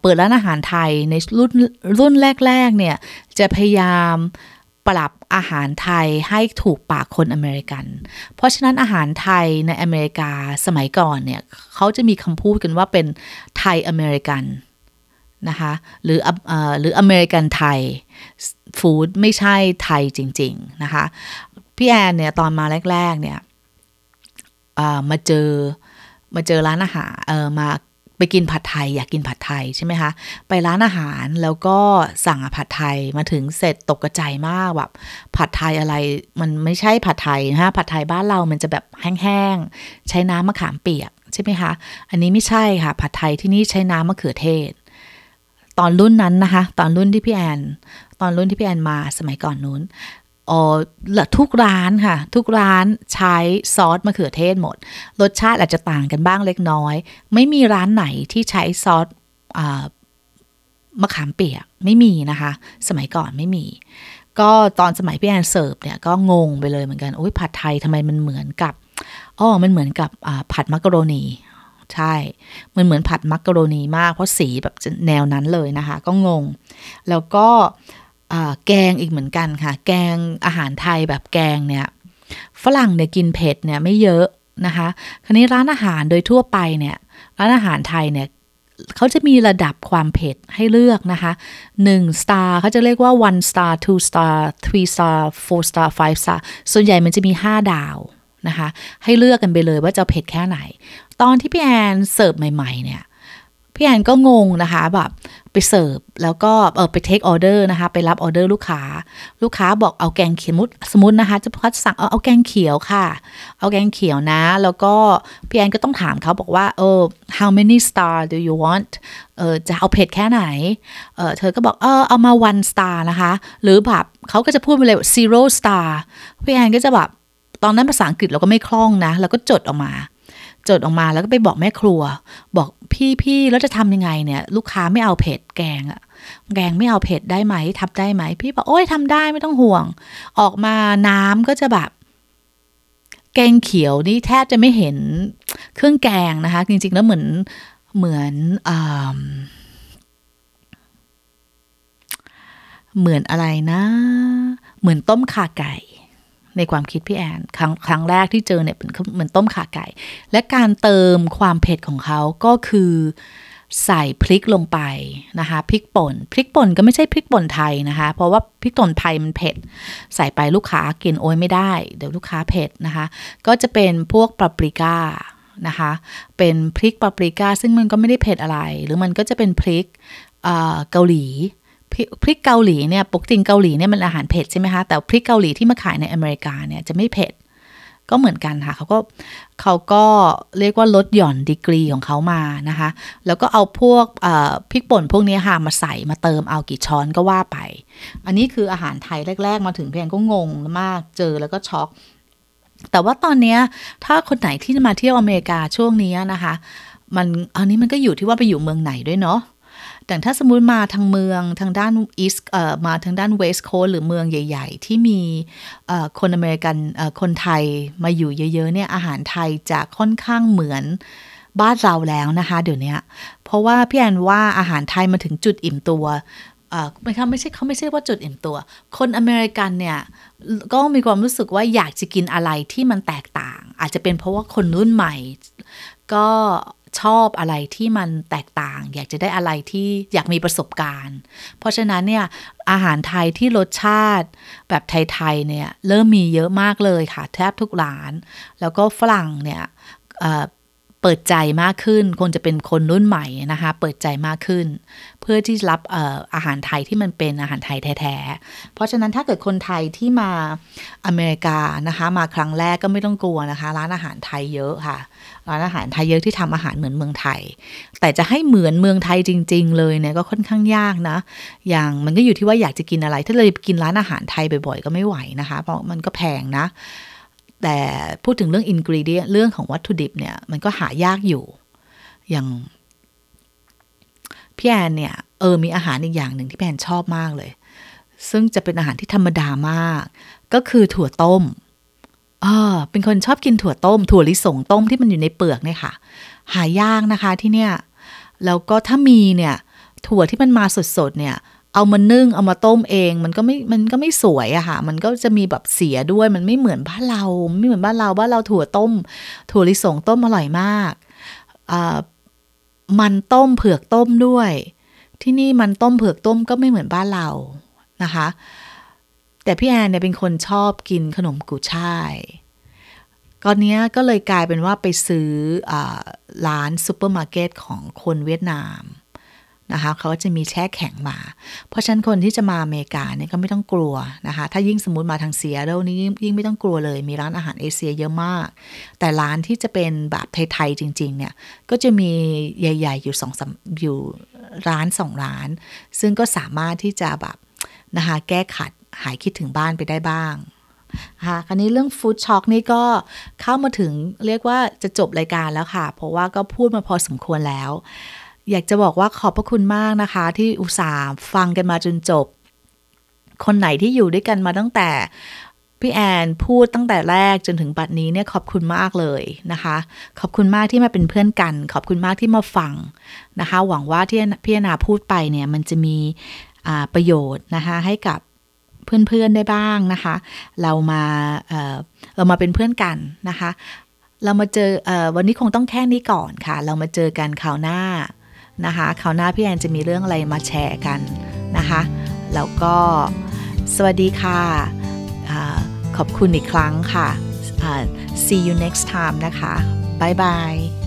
A: เปิดร้านอาหารไทยในรุ่นรุ่นแรกๆเนี่ยจะพยายามปรับอาหารไทยให้ถูกปากคนอเมริกัน เพราะฉะนั้นอาหารไทยในอเมริกาสมัยก่อนเนี่ยเขาจะมีคำพูดกันว่าเป็นไทยอเมริกัน นะคะหรือหรืออเมริกันไทยฟู้ดไม่ใช่ไทยจริง ๆ นะคะ พี่แอนเนี่ยตอนมาแรก ๆ เนี่ยมาเจอมาเจอร้านอาหารเออมาไปกินผัดไทยอยากกินผัดไทยใช่ไหมคะไปร้านอาหารแล้วก็สั่งผัดไทยมาถึงเสร็จตกกระจายมากแบบผัดไทยอะไรมันไม่ใช่ผัดไทยนะผัดไทยบ้านเรามันจะแบบแห้งๆใช้น้ำมะขามเปียกใช่ไหมคะอันนี้ไม่ใช่ค่ะผัดไทยที่นี่ใช้น้ำมะเขือเทศ ตอนรุ่นนั้นนะคะ ตอนรุ่นที่พี่แอนตอนรุ่นที่พี่แอนมาสมัยก่อนนู้นอ๋อทุกร้านค่ะ ทุกร้านใช้ซอสมะเขือเทศหมด รสชาติอาจจะต่างกันบ้างเล็กน้อย ไม่มีร้านไหนที่ใช้ซอสมะขามเปียกไม่มีนะคะ สมัยก่อนไม่มี ก็ตอนสมัยพี่แอนเสิร์ฟเนี่ยก็งงไปเลยเหมือนกันโอ้ยผัดไทยทำไมมันเหมือนกับอ๋อมันเหมือนกับผัดมักกะโรนี ใช่มันเหมือนผัดมักกะโรนีมาก เพราะสีแบบแนวนั้นเลยนะคะ ก็งง แล้วก็แกงอีกเหมือนกันค่ะ แกงอาหารไทยแบบแกงเนี่ยฝรั่งเนี่ยกินเผ็ดเนี่ยไม่เยอะนะคะ คราวนี้ร้านอาหารโดยทั่วไปเนี่ยร้านอาหารไทยเนี่ยเขาจะมีระดับความเผ็ดให้เลือกนะคะ1 star เขาจะเรียกว่า one star two star three star four star five star ส่วนใหญ่มันจะมี 5 ดาวนะคะ ให้เลือกกันไปเลยว่าจะเผ็ดแค่ไหน ตอนที่พี่แอนเสิร์ฟใหม่ ๆ เนี่ย พี่แอนก็งงนะคะแบบไปเสิร์ฟแล้วก็เออไป take order นะคะ ไปรับออเดอร์ลูกค้า ลูกค้าบอกเอาแกงเขียวมุดสมมตินะคะ จะพัดสั่งเอาเอาแกงเขียวค่ะ เอาแกงเขียวนะ แล้วก็พี่แอนก็ต้องถามเขาบอกว่าเออ how many star do you want เออจะเอาเผ็ดแค่ไหนเออเธอก็บอกเออเอามา one star นะคะ หรือแบบเขาก็จะพูดไปเลย zero star พี่แอนก็จะแบบตอนนั้นภาษาอังกฤษเราก็ไม่คล่องนะเราก็จดออกมา จดออกมาแล้วก็ไปบอกแม่ครัว บอกพี่พี่แล้วจะทำยังไงเนี่ย ลูกค้าไม่เอาเผ็ดแกงอะแกงไม่เอาเผ็ดได้ไหมทำได้ไหม พี่บอกโอ้ยทำได้ไม่ต้องห่วง ออกมาน้ำก็จะแบบแกงเขียวนี่แทบจะไม่เห็นเครื่องแกงนะคะ จริงๆแล้วเหมือนเหมือนอเหมือนอะไรนะ เหมือนต้มข่าไก่ ในความคิดพี่แอนครั้งครั้งแรกที่เจอเนี่ยเป็นเหมือนต้มขาไก่ และการเติมความเผ็ดของเขาก็คือใส่พริกลงไปนะคะพริกป่นพริกป่นก็ไม่ใช่พริกป่นไทยนะคะ เพราะว่าพริกป่นไทยมันเผ็ด ใส่ไปลูกค้ากินโอ้ยไม่ได้ เดี๋ยวลูกค้าเผ็ดนะคะ ก็จะเป็นพวกปาปริก้านะคะ เป็นพริกปาปริก้าซึ่งมันก็ไม่ได้เผ็ดอะไร หรือมันก็จะเป็นพริกเกาหลี พริกเกาหลีเนี่ยปกติเกาหลีเนี่ยมันอาหารเผ็ดใช่ไหมคะ แต่พริกเกาหลีที่มาขายในอเมริกาเนี่ยจะไม่เผ็ดก็เหมือนกันค่ะเขาก็เขาก็เรียกว่าลดหย่อนดีกรีของเขามานะคะ แล้วก็เอาพวกพริกป่นพวกนี้ค่ะมาใส่มาเติมเอากี่ช้อนก็ว่าไป อันนี้คืออาหารไทยแรก ๆ มาถึงเพียงก็งงมากเจอแล้วก็ช็อก แต่ว่าตอนนี้ถ้าคนไหนที่มาเที่ยวอเมริกาช่วงนี้นะคะ มันอันนี้มันก็อยู่ที่ว่าไปอยู่เมืองไหนด้วยเนาะ แต่ถ้าสมมุติมาทางเมืองทางด้านอีสเอ่อมาทางด้านเวสต์โคสหรือเมืองใหญ่ ๆ ที่มีคนอเมริกันคนไทยมาอยู่เยอะๆเนี่ยอาหารไทยจะค่อนข้างเหมือนบ้านเราแล้วนะคะ เดี๋ยวนี้เพราะว่าพี่แอนว่าอาหารไทยมาถึงจุดอิ่มตัวไม่ใช่ไม่ใช่เขาไม่ใช่ว่าจุดอิ่มตัว คนอเมริกันเนี่ยก็มีความรู้สึกว่าอยากจะกินอะไรที่มันแตกต่าง อาจจะเป็นเพราะว่าคนรุ่นใหม่ ก็ ชอบอะไรที่มันแตกต่าง อยากจะได้อะไรที่อยากมีประสบการณ์ เพราะฉะนั้นเนี่ยอาหารไทยที่รสชาติแบบไทยๆเนี่ยเริ่มมีเยอะมากเลยค่ะ แทบทุกร้าน แล้วก็ฝรั่งเนี่ยเปิดใจมากขึ้น คงจะเป็นคนรุ่นใหม่นะคะ เปิดใจมากขึ้น เพื่อที่จะรับอาหารไทยที่มันเป็นอาหารไทยแท้ๆ เพราะฉะนั้นถ้าเกิดคนไทยที่มาอเมริกานะคะมาครั้งแรกก็ไม่ต้องกลัวนะคะ ร้านอาหารไทยเยอะค่ะ ร้านอาหารไทยเยอะที่ทำอาหารเหมือนเมืองไทย แต่จะให้เหมือนเมืองไทยจริง ๆ เลยเนี่ยก็ค่อนข้างยากนะ อย่างมันก็อยู่ที่ว่าอยากจะกินอะไร ถ้าเลยกินร้านอาหารไทยบ่อยๆ ก็ไม่ไหวนะคะ เพราะมันก็แพงนะ แต่พูดถึงเรื่องอินกรีเดียเรื่องของวัตถุดิบเนี่ยมันก็หายากอยู่อย่าง พี่แอนเนี่ยเออมีอาหารอีกอย่างหนึ่งที่พี่แอนชอบมากเลย ซึ่งจะเป็นอาหารที่ธรรมดามาก ก็คือถั่วต้มเออเป็นคนชอบกินถั่วต้ม ถั่วลิสงต้มที่มันอยู่ในเปลือกเนี่ยค่ะ หายากนะคะที่เนี่ยแล้วก็ถ้ามีเนี่ยถั่วที่มันมาสดๆเนี่ยเอามานึ่งเอามาต้มเอง มันก็ไม่มันก็ไม่สวยอะค่ะ มันก็จะมีแบบเสียด้วยมันไม่เหมือนบ้านเรา ไม่เหมือนบ้านเราบ้านเราถั่วต้ม ถั่วลิสงต้มอร่อยมาก มันต้มเผือกต้มด้วย ที่นี่มันต้มเผือกต้มก็ไม่เหมือนบ้านเรานะคะ แต่พี่แอนเนี่ยเป็นคนชอบกินขนมกุช่ายก่อนนี้ก็เลยกลายเป็นว่าไปซื้ออร้านซูเปอร์มาร์เก็ตของคนเวียดนาม นะคะเขาจะมีแช่แข็งมา เพราะฉะนั้นคนที่จะมาอเมริกาเนี่ยก็ไม่ต้องกลัวนะคะ ถ้ายิ่งสมมติมาทางเซียโดนี่ยิ่งไม่ต้องกลัวเลย มีร้านอาหารเอเชียเยอะมาก แต่ร้านที่จะเป็นแบบไทยๆจริง ๆ เนี่ย ก็จะมีใหญ่ ๆ อยู่สองสอยู่ร้านสองร้าน ซึ่งก็สามารถที่จะแบบนะคะแก้ขัดหายคิดถึงบ้านไปได้บ้างค่ะคราวนี้เรื่องฟู้ดช็อกนี่ก็เข้ามาถึงเรียกว่าจะจบรายการแล้วค่ะ เพราะว่าก็พูดมาพอสมควรแล้ว อยากจะบอกว่าขอบพระคุณมากนะคะ ที่อุตส่าห์ฟังกันมาจนจบ คนไหนที่อยู่ด้วยกันมาตั้งแต่พี่แอนพูดตั้งแต่แรกจนถึงบัดนี้เนี่ยขอบคุณมากเลยนะคะ ขอบคุณมากที่มาเป็นเพื่อนกัน ขอบคุณมากที่มาฟังนะคะ หวังว่าที่พี่นาพูดไปเนี่ยมันจะมีประโยชน์นะคะให้กับเพื่อนๆได้บ้างนะคะ เรามาเเรามาเป็นเพื่อนกันนะคะ เรามาเจออวันนี้คงต้องแค่นี้ก่อนค่ะ เรามาเจอกันคราวหน้า นะคะคราวหน้าพี่แอนจะมีเรื่องอะไรมาแชร์กันนะคะ แล้วก็สวัสดีค่ะอขอบคุณอีกครั้งค่ะ see you next time นะคะ บ๊ายบาย